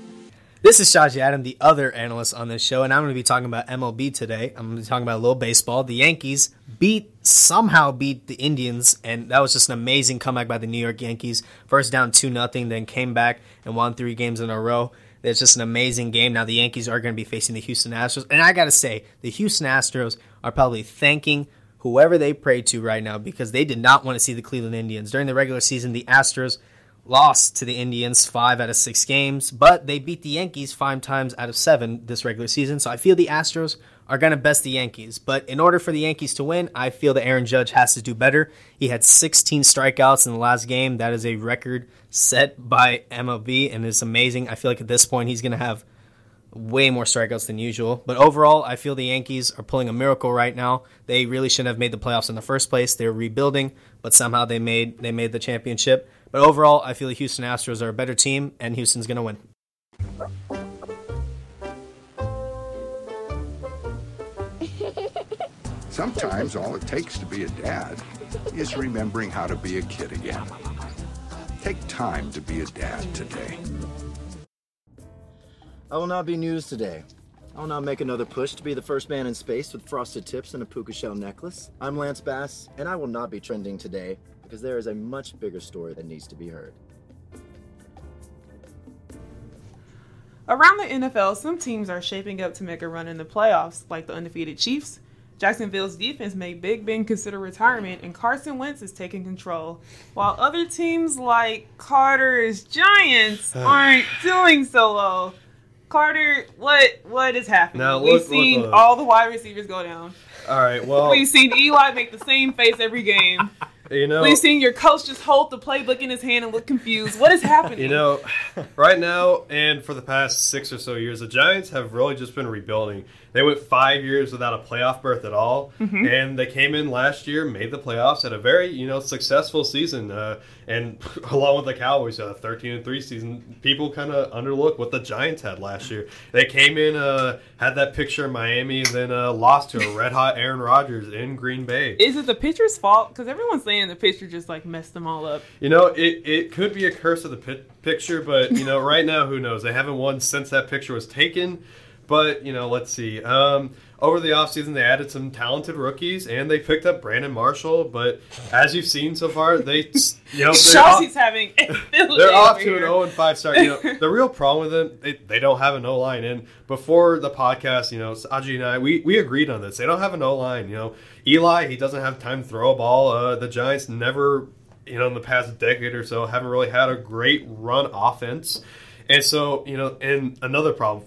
This is Shaji Adam, the other analyst on this show, and I'm going to be talking about MLB today. I'm going to be talking about a little baseball. The Yankees beat somehow beat the Indians, and that was just an amazing comeback by the New York Yankees. First down two nothing, then came back and won three games in a row. It's just an amazing game. Now the Yankees are going to be facing the Houston Astros, and I got to say, the Houston Astros are probably thanking whoever they pray to right now because they did not want to see the Cleveland Indians during the regular season. The Astros lost to the Indians five out of six games, but they beat the Yankees five times out of seven this regular season. So I feel the Astros are going to best the Yankees. But in order for the Yankees to win, I feel that Aaron Judge has to do better. He had 16 strikeouts in the last game. That is a record set by MLB, and it's amazing. I feel like at this point he's going to have way more strikeouts than usual. But overall, I feel the Yankees are pulling a miracle right now. They really shouldn't have made the playoffs in the first place. They're rebuilding, but somehow they made they made the championship. But overall, I feel the Houston Astros are a better team, and Houston's going to win. [LAUGHS] Sometimes all it takes to be a dad is remembering how to be a kid again. Take time to be a dad today. I will not be news today. I will not make another push to be the first man in space with frosted tips and a puka shell necklace. I'm Lance Bass, and I will not be trending today because there is a much bigger story that needs to be heard. Around the NFL, some teams are shaping up to make a run in the playoffs, like the undefeated Chiefs. Jacksonville's defense made Big Ben consider retirement, and Carson Wentz is taking control, while other teams like Carter's Giants [SIGHS] aren't doing so well. Carter, what what is happening? Now, We've look, look, seen look. all the wide receivers go down. All right, well, We've seen Eli make the same face every game. you know, We've seen your coach just hold the playbook in his hand and look confused. What is happening? You know, [LAUGHS] right now and for the past six or so years, the Giants have really just been rebuilding. They went five years without a playoff berth at all, Mhm. and they came in last year, made the playoffs, had a very you know successful season, uh, and [LAUGHS] along with the Cowboys, a thirteen and three season. People kind of underlook what the Giants had last year. They came in, uh, had that picture in Miami, and then uh, lost to a [LAUGHS] red hot Aaron Rodgers in Green Bay. Is it the pitcher's fault? Because everyone's saying the pitcher just like messed them all up. You know, it, it could be a curse of the pi- picture, but you know, right now, who knows? They haven't won since that picture was taken. But you know, let's see. Um, over the offseason, they added some talented rookies, and they picked up Brandon Marshall. But as you've seen so far, they [LAUGHS] you know off, Chelsea's having [LAUGHS] they're off to an 0 and 5 start. You know, [LAUGHS] the real problem with them, they, they don't have an O line. And before the podcast, you know, Shaji and I, we, we agreed on this. They don't have an O line. You know, Eli, he doesn't have time to throw a ball. Uh, the Giants never, you know, in the past decade or so, haven't really had a great run offense. And so, you know, and another problem,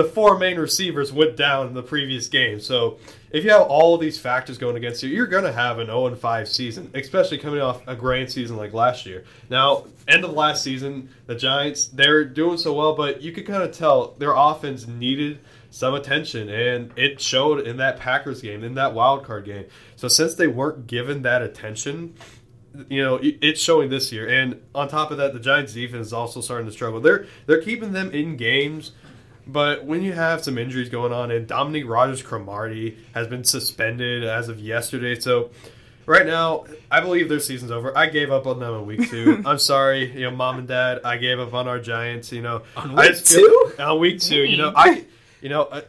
the four main receivers went down in the previous game. So if you have all of these factors going against you, you're going to have an 0 5 season, especially coming off a grand season like last year. Now, end of last season, the Giants they're doing so well, but you could kind of tell their offense needed some attention, and it showed in that Packers game, in that wild card game. So since they weren't given that attention, you know it's showing this year. And on top of that, the Giants' defense is also starting to struggle. They're they're keeping them in games. But when you have some injuries going on, and Dominique Rodgers-Cromartie has been suspended as of yesterday, so right now I believe their season's over. I gave up on them in week two. [LAUGHS] I'm sorry, you know, mom and dad. I gave up on our Giants. You know, On week feel- two? On week two, you know, I, you know, I,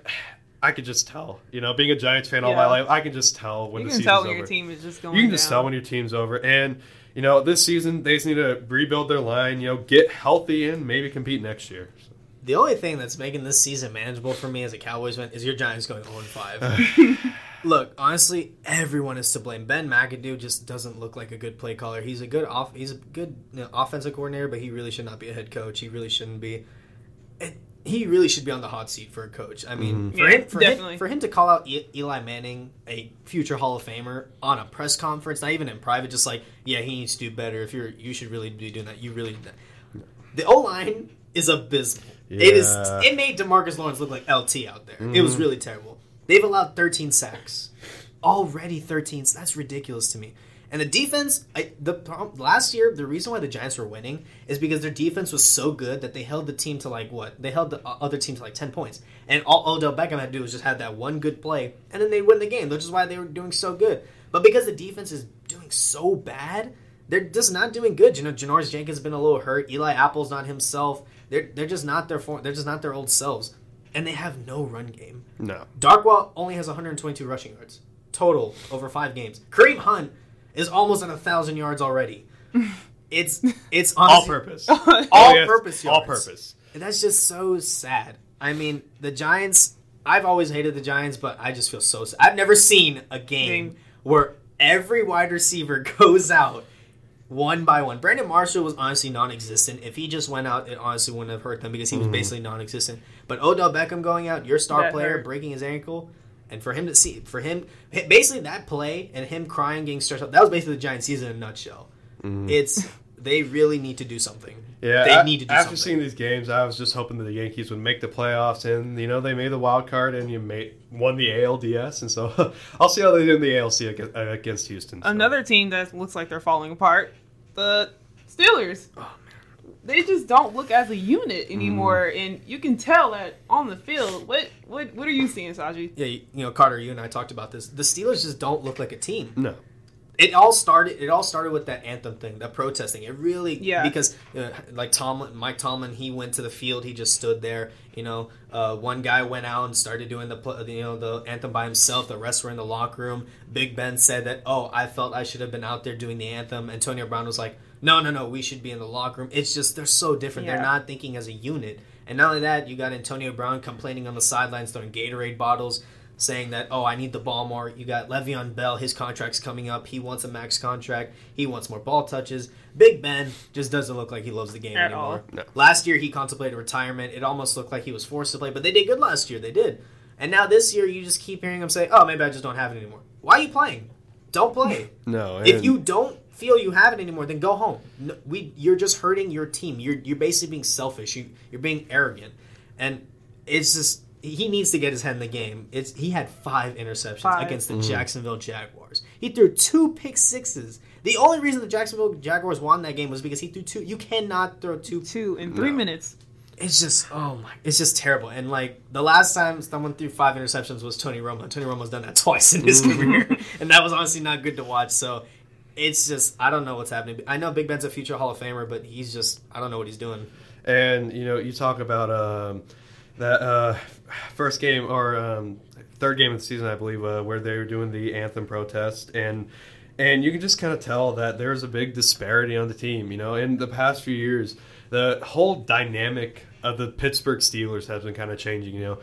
I could just tell. You know, being a Giants fan all my life, I can just tell when You the can season's tell when over. your team is just going You can just tell when your team's over, and you know, this season they just need to rebuild their line. You know, get healthy and maybe compete next year. The only thing that's making this season manageable for me as a Cowboys fan is your Giants going 0 5. [LAUGHS] Look, honestly, everyone is to blame. Ben McAdoo just doesn't look like a good play caller. He's a good off. He's a good you know, offensive coordinator, but he really should not be a head coach. He really shouldn't be. It, he really should be on the hot seat for a coach. I mean, Mhm. for Yeah, him, for definitely. him, for him to call out E- Eli Manning, a future Hall of Famer, on a press conference, not even in private, just like, yeah, he needs to do better. If you're, you should really be doing that. You really, the O line is abysmal. It is. It made Demarcus Lawrence look like LT out there. It was Mhm. really terrible. They've allowed 13 sacks already. 13. That's ridiculous to me. And the defense, I, the last year, the reason why the Giants were winning is because their defense was so good that they held the team to like what? They held the other team to like 10 points. And all Odell Beckham had to do was just have that one good play, and then they win the game, which is why they were doing so good. But because the defense is doing so bad, they're just not doing good. You know, Janoris Jenkins has been a little hurt. Eli Apple's not himself. They're they're just not their form. They're just not their old selves, and they have no run game. No. Darkwa only has 122 rushing yards total over five games. Kareem Hunt is almost at a thousand yards already. [LAUGHS] It's [LAUGHS] it's All purpose. all [LAUGHS] oh, oh, yes, purpose all purpose. And that's just so sad. I mean, the Giants. I've always hated the Giants, but I just feel so. sad. I've never seen a game Game. where every wide receiver goes out one by one. Brandon Marshall was honestly non-existent. If he just went out, it honestly wouldn't have hurt them because he was Mhm. basically non-existent. But Odell Beckham going out, your star That player hurt. breaking his ankle, and for him to see, for him, basically that play and him crying, getting stressed out, that was basically the Giants season in a nutshell. It's they really need to do something. Yeah, they a- need to do something. after something. seeing these games, I was just hoping that the Yankees would make the playoffs, and you know they made the wild card, and you made won the ALDS, and so [LAUGHS] I'll see how they do in the ALC against, uh, against Houston. so. Another team that looks like they're falling apart, the Steelers. Oh, man they just don't look as a unit mm-hmm. anymore, and you can tell that on the field. What what what are you seeing, Shaji? Yeah, you you know, Carter, you and I talked about this. The Steelers just don't look like a team. No. It all started. It all started with that anthem thing, that protesting. It really, Yeah. Because uh, like Tomlin, Mike Tomlin, he went to the field. He just stood there. You know, uh, one guy went out and started doing the you know the anthem by himself. The rest were in the locker room. Big Ben said that, oh, I felt I should have been out there doing the anthem. Antonio Brown was like, no, no, no, we should be in the locker room. It's just they're so different. Yeah. They're not thinking as a unit. And not only that, you got Antonio Brown complaining on the sidelines, throwing Gatorade bottles. Saying that, oh, I need the ball more. You got Le'Veon Bell, his contract's coming up. He wants a max contract. He wants more ball touches. Big Ben just doesn't look like he loves the game At anymore. all. No. Last year, he contemplated retirement. It almost looked like he was forced to play, but they did good last year. They did. And now this year, you just keep hearing him say, oh, maybe I just don't have it anymore. Why are you playing? Don't play. [LAUGHS] No, if you don't feel you have it anymore, then go home. No, we, you're just hurting your team. You're you're basically being selfish. You, you're being arrogant, and it's just he needs to get his head in the game. It's he had five interceptions Five. against the Mm. Jacksonville Jaguars. He threw two pick sixes. The only reason the Jacksonville Jaguars won that game was because he threw two. You cannot throw two. Two in three No. minutes. It's just oh my, it's just terrible. And like the last time someone threw five interceptions was Tony Romo. Tony Romo's done that [LAUGHS] twice in his career, and that was honestly not good to watch. So it's just I don't know what's happening. I know Big Ben's a future Hall of Famer, but he's just I don't know what he's doing. And you know, you talk about um, that uh, first game or um, third game of the season, I believe, uh, where they were doing the anthem protest, and and you can just kind of tell that there's a big disparity on the team. You know, in the past few years, the whole dynamic of the Pittsburgh Steelers has been kind of changing. You know.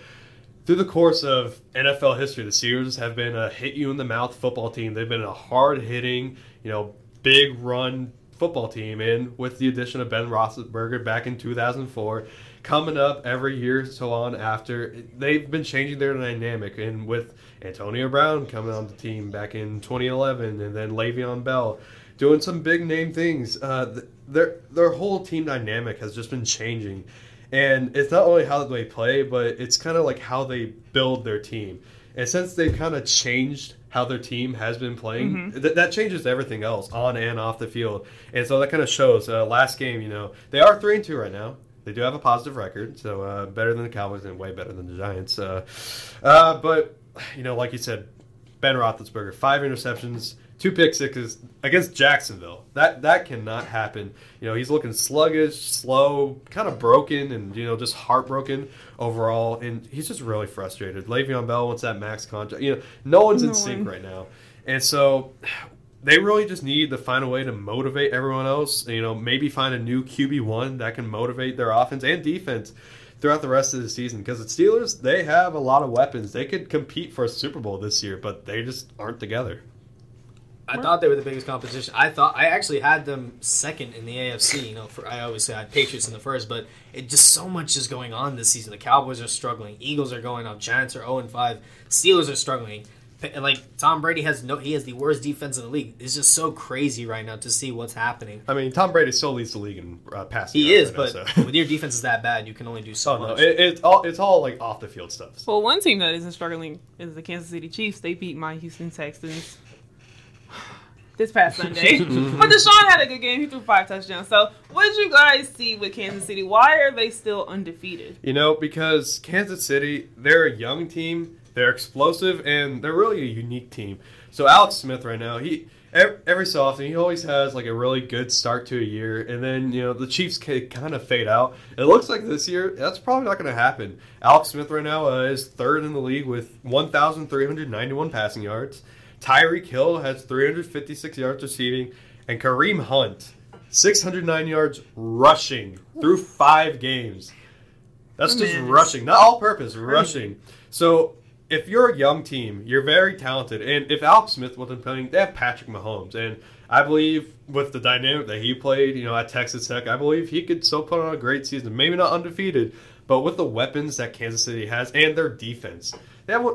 Through the course of NFL history, the Steelers have been a hit you in the mouth football team. They've been a hard hitting, you know, big run football team. And with the addition of Ben Roethlisberger back in 2004, coming up every year so on after, they've been changing their dynamic. And with Antonio Brown coming on the team back in 2011, and then Le'Veon Bell doing some big name things, uh, their their whole team dynamic has just been changing. And it's not only how they play, but it's kind of like how they build their team. And since they've kind of changed how their team has been playing, th- that changes everything else on and off the field. And so that kind of shows. Uh, last game, you know, they are three and two right now. They do have a positive record, so uh, better than the Cowboys and way better than the Giants. Uh, uh, but you know, like you said, Ben Roethlisberger, five interceptions, two pick sixes against Jacksonville. That that cannot happen. You know, he's looking sluggish, slow, kind of broken, and you know, just heartbroken overall. And he's just really frustrated. Le'Veon Bell wants that max contract. You know, no one's in No sync one. right now, and so. They really just need to find a way to motivate everyone else. You know, maybe find a new QB one that can motivate their offense and defense throughout the rest of the season. Because the Steelers, they have a lot of weapons. They could compete for a Super Bowl this year, but they just aren't together. I thought they were the biggest competition. I thought I actually had them second in the AFC. You know, for, I always say I had Patriots in the first, but it just so much is going on this season. The Cowboys are struggling, Eagles are going up, Giants are zero and five, Steelers are struggling. Pa- and, Like Tom Brady has no, he has the worst defense in the league. It's just so crazy right now to see what's happening. I mean, Tom Brady still leads the league in uh, passing. He is, right but now, so- when your defense is that bad, you can only do so Oh, no, much. it, it's all it's all like off the field stuff. Well, one team that isn't struggling is the Kansas City Chiefs. They beat my Houston Texans this past [LAUGHS] Sunday. but Deshaun had a good game. He threw five touchdowns. So, what did you guys see with Kansas City? Why are they still undefeated? You know, because Kansas City, they're a young team, they're explosive, and they're really a unique team. So Alex Smith right now, he ev- every so often he always has like a really good start to a year, and then you know the Chiefs kind of fade out. It looks like this year that's probably not going to happen. Alex Smith right now uh, is third in the league with 1,391 passing yards. Tyreek Hill has 356 yards receiving, and Kareem Hunt 609 yards rushing through five games. That's just rushing, not all purpose, rushing. So if you're a young team, you're very talented, and if Alex Smith wasn't playing, they have Patrick Mahomes, and I believe with the dynamic that he played, you know, at Texas Tech, I believe he could still put on a great season. Maybe not undefeated, but with the weapons that Kansas City has and their defense, they have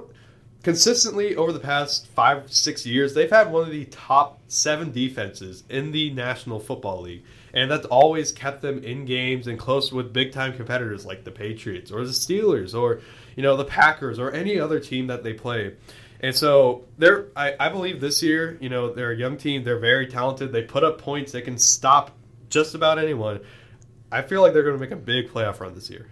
consistently over the past five six years they've had one of the top seven defenses in the national football league and that's always kept them in games and close with big time competitors like the patriots or the steelers or you know the packers or any other team that they play. And so they're I, I believe this year you know they're a young team. They're very talented. They put up points. They can stop just about anyone. I feel like they're going to make a big playoff run this year.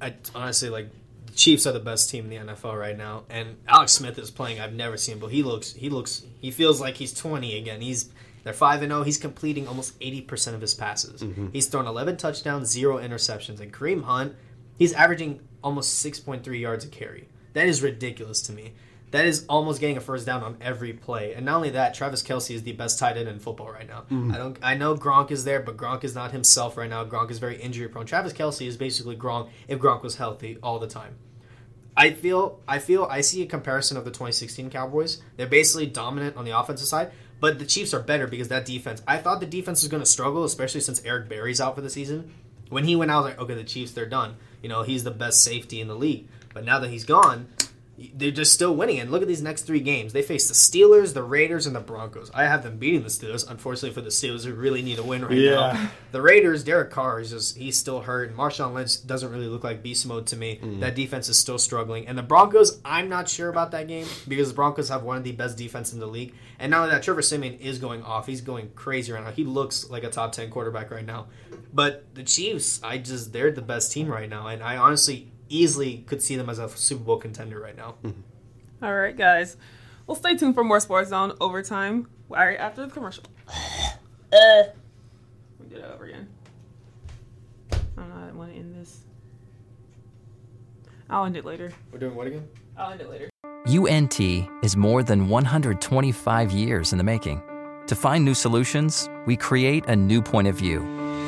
I honestly like the Chiefs are the best team in the NFL right now, and Alex Smith is playing. I've never seen, but he looks, he looks, he feels like he's 20 again. He's they're five and zero. He's completing almost 80 percent of his passes. Mm-hmm. He's thrown 11 touchdowns, zero interceptions, and Kareem Hunt, he's averaging almost 6.3 yards a carry. That is ridiculous to me. That is almost getting a first down on every play. And not only that, Travis Kelce is the best tight end in football right now. Mm-hmm. I don't I know Gronk is there, but Gronk is not himself right now. Gronk is very injury prone. Travis Kelce is basically Gronk if Gronk was healthy all the time. I feel I feel I see a comparison of the 2016 Cowboys. They're basically dominant on the offensive side, but the Chiefs are better because that defense. I thought the defense was going to struggle, especially since Eric Berry's out for the season. When he went out, I was like, okay, the Chiefs, they're done. You know, he's the best safety in the league. But now that he's gone, they're just still winning. And look at these next three games. They face the Steelers, the Raiders, and the Broncos. I have them beating the Steelers. Unfortunately for the Steelers, who really need a win right Yeah. now. The Raiders, Derek Carr is just he's still hurt. And Marshawn Lynch doesn't really look like beast mode to me. Mm. That defense is still struggling. And the Broncos, I'm not sure about that game because the Broncos have one of the best defense in the league. And now that Trevor Siemian is going off, he's going crazy right now. He looks like a top ten quarterback right now. But the Chiefs, I just they're the best team right now, and I honestly easily could see them as a Super Bowl contender right now. All right, guys. Well, stay tuned for more Sports Zone overtime right after the commercial. [SIGHS] uh, we do that over again. I don't know. I want to end this. I'll end it later. We're doing what again? I'll end it later. UNT is more than 125 years in the making. To find new solutions, we create a new point of view.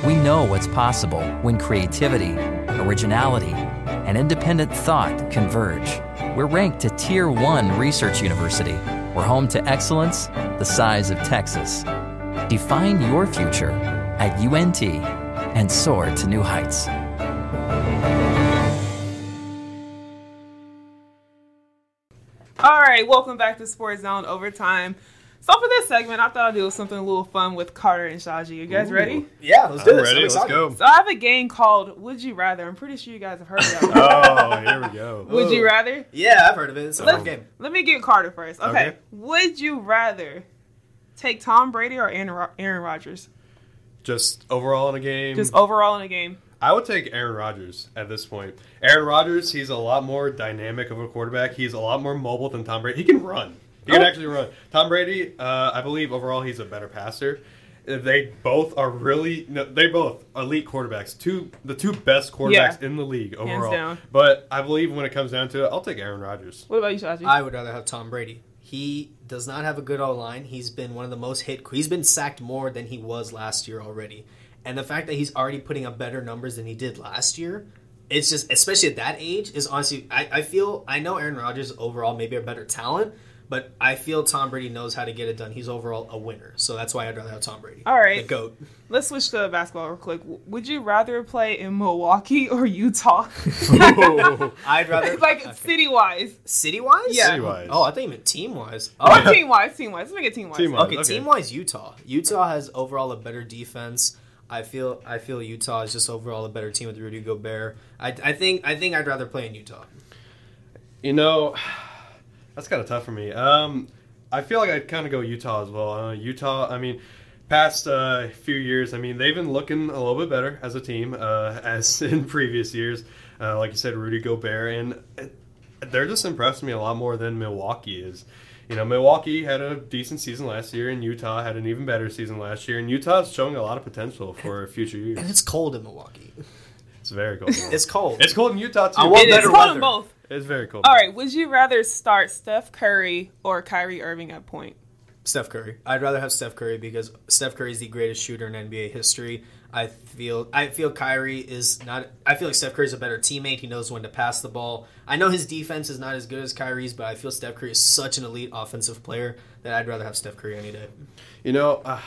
We know what's possible when creativity, originality, and independent thought converge. We're ranked a Tier 1 research university. We're home to excellence the size of Texas. Define your future at UNT and soar to new heights. All right, welcome back to Sports Zone Overtime. So for this segment, I thought I'd do something a little fun with Carter and Shaji. You guys ready? Yeah, let's do I'm this. ready. Let's go. So I have a game called Would You Rather. I'm pretty sure you guys have heard of it. [LAUGHS] Oh, here we go. Would you rather? Yeah, I've heard of it. It's a fun game. Let me get Carter first. Okay. Okay. Would you rather take Tom Brady or Aaron, Ro- Aaron Rodgers? Just overall in a game, Just overall in a game. I would take Aaron Rodgers at this point. Aaron Rodgers, he's a lot more dynamic of a quarterback. He's a lot more mobile than Tom Brady. He can run. He can Oh. actually run. Tom Brady, uh, I believe overall he's a better passer. They both are really no, they both elite quarterbacks. Two the two best quarterbacks Yeah. in the league Hands overall. down. But I believe when it comes down to it, I'll take Aaron Rodgers. What about you, Shaji? I would rather have Tom Brady. He does not have a good O line. He's been one of the most hit. He's been sacked more than he was last year already. And the fact that he's already putting up better numbers than he did last year, it's just, especially at that age, is honestly, I, I feel, I know Aaron Rodgers overall maybe a better talent, but I feel Tom Brady knows how to get it done. He's overall a winner. So that's why I'd rather have Tom Brady. All right. The GOAT. Let's switch to basketball real quick. Would you rather play in Milwaukee or Utah? [LAUGHS] I'd rather. [LAUGHS] like city wise. City wise? Yeah. City-wise. Oh, I think you meant team wise. Or oh. team wise, team wise. Let's make it team wise. Team-wise. Okay, Okay. team wise, Utah. Utah has overall a better defense. I feel I feel Utah is just overall a better team with Rudy Gobert. I, I think I think I'd rather play in Utah. You know, that's kind of tough for me. Um, I feel like I'd kind of go Utah as well. Uh, Utah, I mean, past uh, few years, I mean, they've been looking a little bit better as a team uh, [LAUGHS] as in previous years. Uh, like you said, Rudy Gobert, and they're just impressed me a lot more than Milwaukee is. You know, Milwaukee had a decent season last year, and Utah had an even better season last year, and Utah's showing a lot of potential for future years. And it's cold in Milwaukee. It's very cold. It's cold. It's cold in Utah too. I want It is better cold in weather. both. It's very cold. All right. Would you rather start Steph Curry or Kyrie Irving at point? Steph Curry. I'd rather have Steph Curry because Steph Curry is the greatest shooter in NBA history. I feel I feel Kyrie is not. I feel like Steph Curry is a better teammate. He knows when to pass the ball. I know his defense is not as good as Kyrie's, but I feel Steph Curry is such an elite offensive player that I'd rather have Steph Curry any day. You know, uh,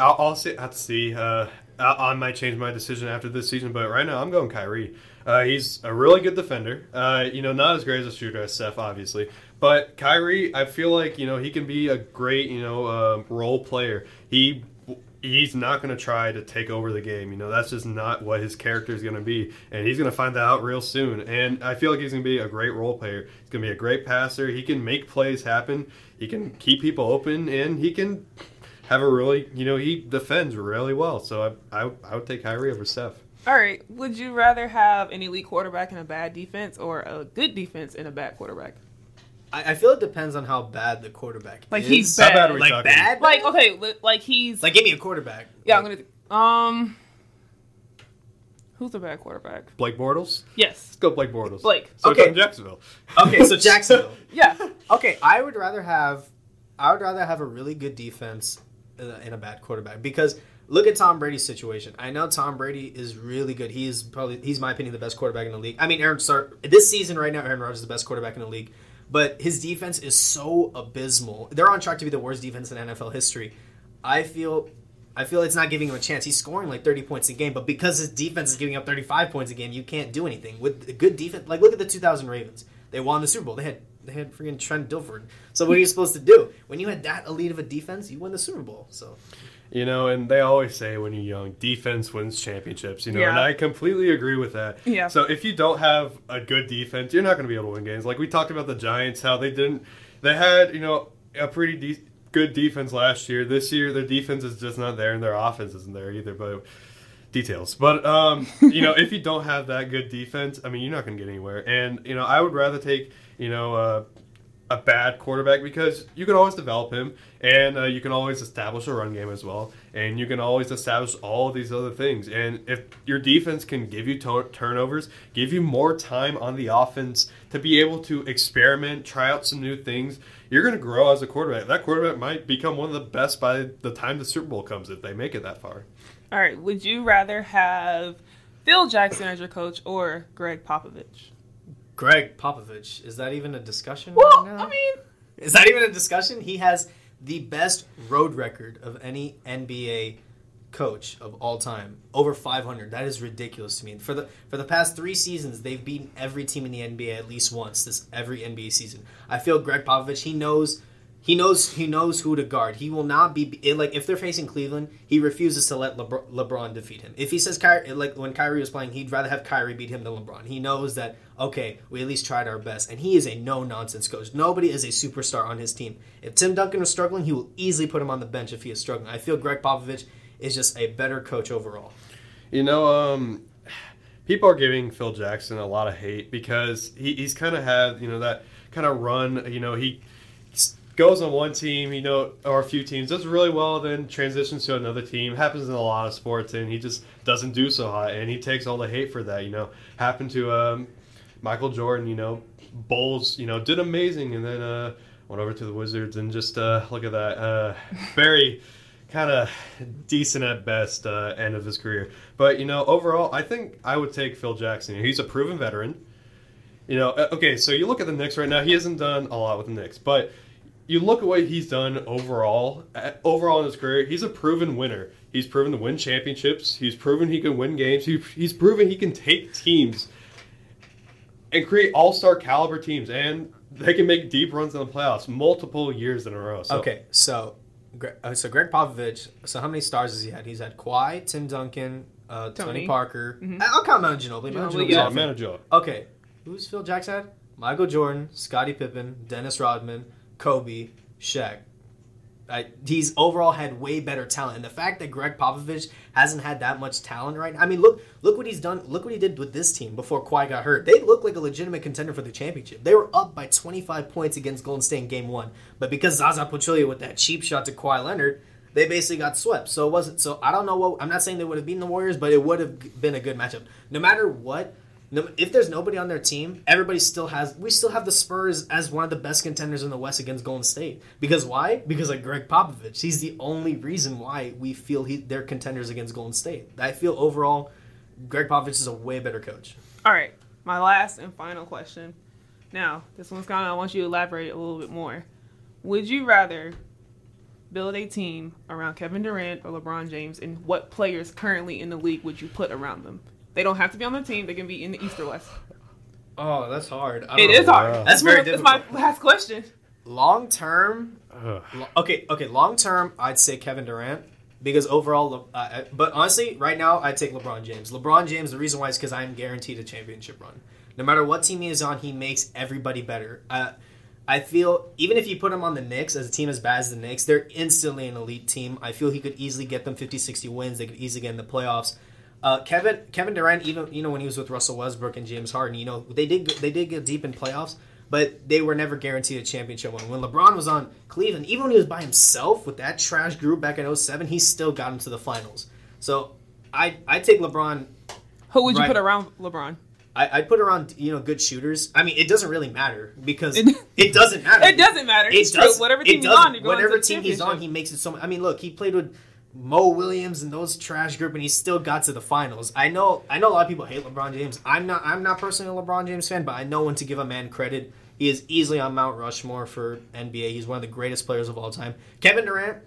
I'll, I'll see, have to see. Uh, I, I might change my decision after this season, but right now I'm going Kyrie. Uh, he's a really good defender. Uh, you know, not as great as a shooter as Steph, obviously, but Kyrie, I feel like you know he can be a great you know uh, role player. He he's not going to try to take over the game. You know, that's just not what his character is going to be, and he's going to find that out real soon. And I feel like he's going to be a great role player. He's going to be a great passer. He can make plays happen. He can keep people open, and he can have a really, you know, he defends really well. So I, I, I would take Kyrie over Steph. All right. Would you rather have an elite quarterback and a bad defense or a good defense and a bad quarterback? I, I feel it depends on how bad the quarterback Like is. he's How bad. bad are we like talking? bad. Like okay, li- like he's Like give me a quarterback. yeah. I'm gonna um. Who's a bad quarterback? Blake Bortles. Yes, Let's go Blake Bortles. Blake. So Okay. okay. Jacksonville. Okay, so [LAUGHS] Jacksonville. yeah. Okay, I would rather have I would rather have a really good defense Uh, and a bad quarterback because Look at Tom Brady's situation. I know Tom Brady is really good. He is probably he's my opinion the best quarterback in the league. I mean, Aaron start this season right now. Aaron Rodgers is the best quarterback in the league, but his defense is so abysmal. They're on track to be the worst defense in NFL history. I feel. I feel it's not giving him a chance. He's scoring like 30 points a game, but because his defense is giving up 35 points a game, you can't do anything. With a good defense, like look at the 2000 Ravens. They won the Super Bowl. They had they had freaking Trent Dilfer. So what are you supposed to do? When you had that elite of a defense, you win the Super Bowl. So You know, and they always say when you're young, defense wins championships. You know, and I completely agree with that. Yeah. So if you don't have a good defense, you're not going to be able to win games. Like we talked about the Giants, how they didn't. They had you know a pretty de- good defense last year. This year, their defense is just not there, and their offense isn't there either. But details. But um, you know, if you don't have that good defense, I mean, you're not going to get anywhere. And you know, I would rather take you know uh, a bad quarterback because you can always develop him, and uh, you can always establish a run game as well, and you can always establish all these other things. And if your defense can give you to- turnovers, give you more time on the offense to be able to experiment, try out some new things. You're going to grow as a quarterback. That quarterback might become one of the best by the time the Super Bowl comes if they make it that far. All right. Would you rather have Phil Jackson as your coach or Gregg Popovich? Gregg Popovich, is that even a discussion? Well, right now? I mean, Is that even a discussion? He has the best road record of any NBA coach of all time, over 500. That is ridiculous to me. For the for the past three seasons, they've beaten every team in the NBA at least once. This every NBA season. I feel Gregg Popovich. He knows. He knows he knows who to guard. He will not be it- like if they're facing Cleveland, he refuses to let Lebr- LeBron defeat him. If he says Kyrie, like when Kyrie was playing, he'd rather have Kyrie beat him than LeBron. He knows that okay, we at least tried our best, and he is a no nonsense coach. Nobody is a superstar on his team. If Tim Duncan was struggling, he will easily put him on the bench if he is struggling. I feel Gregg Popovich is just a better coach overall. You know, um, people are giving Phil Jackson a lot of hate because he, he's kind of had, you know, that kind of run. You know, he goes on one team, you know, or a few teams, does really well, then transitions to another team. Happens in a lot of sports, and he just doesn't do so hot, and he takes all the hate for that. You know, happened to um, Michael Jordan. You know, Bulls, you know, did amazing, and then uh, went over to the Wizards, and just uh, look at that, uh, [LAUGHS] very kind of decent at best uh, end of his career. But you know, overall, I think I would take Phil Jackson. He's a proven veteran. You know, uh, okay, so you look at the Knicks right now. He hasn't done a lot with the Knicks, but you look at what he's done overall. uh, Overall in his career, he's a proven winner. He's proven to win championships. He's proven he can win games. He, he's proven he can take teams and create all-star caliber teams, and they can make deep runs in the playoffs multiple years in a row. So, Okay, so uh, so Gregg Popovich. So how many stars has he had? He's had Kawhi, Tim Duncan, uh, Tony. Tony. Parker. Mhm. I- I'll count Manu Ginobili. Manu Ginobili, yeah. Manu Ginobili. Okay, who's Phil Jackson? had? Michael Jordan, Scottie Pippen, Dennis Rodman, Kobe, Shaq. I, he's overall had way better talent, and the fact that Gregg Popovich hasn't had that much talent right now. I mean, look, look what he's done. Look what he did with this team before Kawhi got hurt. They looked like a legitimate contender for the championship. They were up by 25 points against Golden State in Game One, but because Zaza Pachulia with that cheap shot to Kawhi Leonard, they basically got swept. So it wasn't. So I don't know what. I'm not saying they would have beaten the Warriors, but it would have been a good matchup. No matter what, no, if there's nobody on their team, everybody still has. We still have the Spurs as one of the best contenders in the West against Golden State. Because why? Because of Gregg Popovich. He's the only reason why we feel he, they're contenders against Golden State. I feel overall, Gregg Popovich is a way better coach. All right, my last and final question. Now, this one's kind of, I want you to elaborate a little bit more. Would you rather build a team around Kevin Durant or LeBron James, and what players currently in the league would you put around them? They don't have to be on the team, they can be in the East or West. Oh, that's hard. It is hard. That's very That's difficult. my last question. Long term, lo- okay, okay. Long term, I'd say Kevin Durant because overall, Le- uh, uh, but honestly, right now, I'd take LeBron James. LeBron James. The reason why is because I'm guaranteed a championship run. No matter what team he is on, he makes everybody better. Uh, I feel even if you put him on the Knicks as a team as bad as the Knicks, they're instantly an elite team. I feel he could easily get them 50, 60 wins. They could easily get in the playoffs. Uh, Kevin Kevin Durant, even you know when he was with Russell Westbrook and James Harden, you know they did they did get deep in playoffs, but they were never guaranteed a championship win. When LeBron was on Cleveland, even when he was by himself with that trash group back in 07, he still got him to the finals. So I I take LeBron. Who would you Right. put around LeBron? I, I'd put around you know good shooters. I mean, it doesn't really matter because it, [LAUGHS] doesn't matter. It doesn't matter. It does. Whatever team he's on, whatever team he's on, he makes it so. I mean, look, he played with Mo Williams and those trash group, and he still got to the finals. I know, I know a lot of people hate LeBron James. I'm not, I'm not personally a LeBron James fan, but I know when to give a man credit. He is easily on Mount Rushmore for NBA. He's one of the greatest players of all time. Kevin Durant,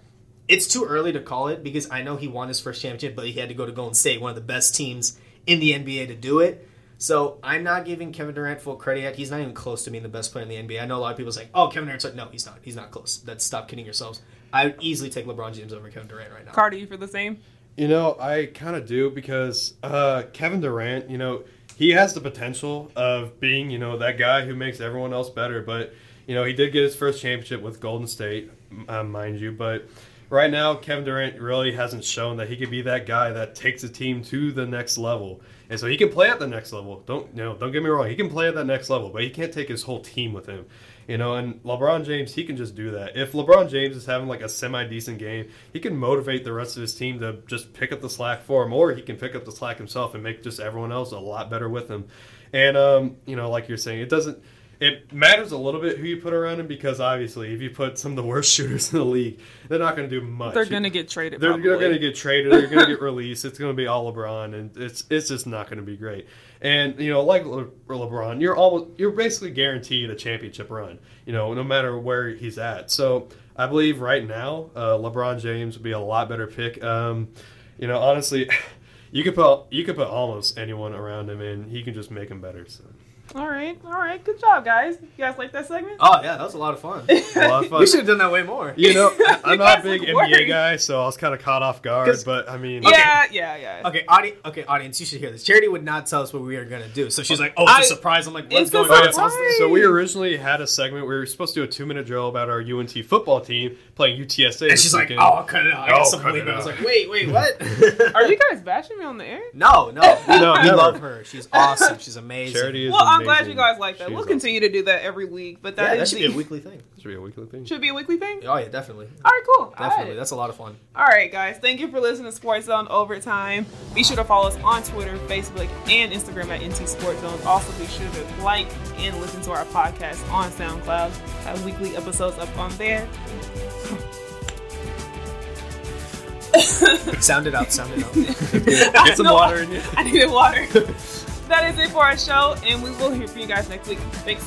it's too early to call it because I know he won his first championship, but he had to go to Golden State, one of the best teams in the NBA, to do it. So I'm not giving Kevin Durant full credit yet. He's not even close to being the best player in the NBA. I know a lot of people say, "Oh, Kevin Durant's like, no, he's not. He's not close." That's stop kidding yourselves. I would easily take LeBron James over Kevin Durant right now. Carter, you for the same? You know, I kind of do because uh, Kevin Durant, you know, he has the potential of being, you know, that guy who makes everyone else better. But, you know, he did get his first championship with Golden State, uh, mind you. But right now, Kevin Durant really hasn't shown that he could be that guy that takes a team to the next level. And so he can play at the next level. Don't you know, don't get me wrong, he can play at that next level, but he can't take his whole team with him. You know, and LeBron James, he can just do that. If LeBron James is having like a semi decent game, he can motivate the rest of his team to just pick up the slack for him, or he can pick up the slack himself and make just everyone else a lot better with him. And um, you know, like you're saying, it doesn't it matters a little bit who you put around him because obviously if you put some of the worst [LAUGHS] shooters in the league, they're not going to do much. They're going to get traded. They're, they're going to get traded. They're going to get [LAUGHS] released. It's going to be all LeBron, and it's it's just not going to be great. And you know, like Le- LeBron, you're almost you're basically guaranteed a championship run. You know, no matter where he's at. So I believe right now, uh, LeBron James would be a lot better pick. Um, you know, honestly, [SIGHS] you could put you could put almost anyone around him, and he can just make him better. So. All right, all right, good job, guys. You guys like that segment? Oh yeah, that was a lot of fun. [LAUGHS] A lot of fun. we should have done that way more. You know, I- I'm [LAUGHS] not a big look NBA worried. guy, so I was kind of caught off guard. But I mean, Yeah, yeah, yeah. Okay, audience. Okay, audience. You should hear this. Charity would not tell us what we are gonna do, so she's like, "Oh, I- it's a surprise." I'm like, "What's going on?" surprise. So we originally had a segment we were supposed to do a two minute drill about our UNT football team playing UTSA. And this she's like, "Oh, I'll cut it out. I got Oh, something cut to it leave." I was like, "Wait, wait, [LAUGHS] what?" Are you guys bashing me on the air? no, no, we, No, we love her. She's awesome. She's amazing. Charity is Well, I'm glad you guys like that. She's we'll awesome. continue to do that every week, but Yeah, that that is should be a [LAUGHS] weekly thing. Should be a weekly thing. should be a weekly thing. Oh yeah, definitely, All right, cool. Definitely. right. That's a lot of fun. All right, guys. Thank you for listening to Sports Zone Overtime. Be sure to follow us on Twitter, Facebook, and Instagram at NT Sports Zone. Also, be sure to like and listen to our podcast on SoundCloud. Have weekly episodes up on there. Sound it out. Sound it out. [LAUGHS] Get some No, water in you. [LAUGHS] I needed water. That is it for our show, and we will hear from you guys next week. Thanks.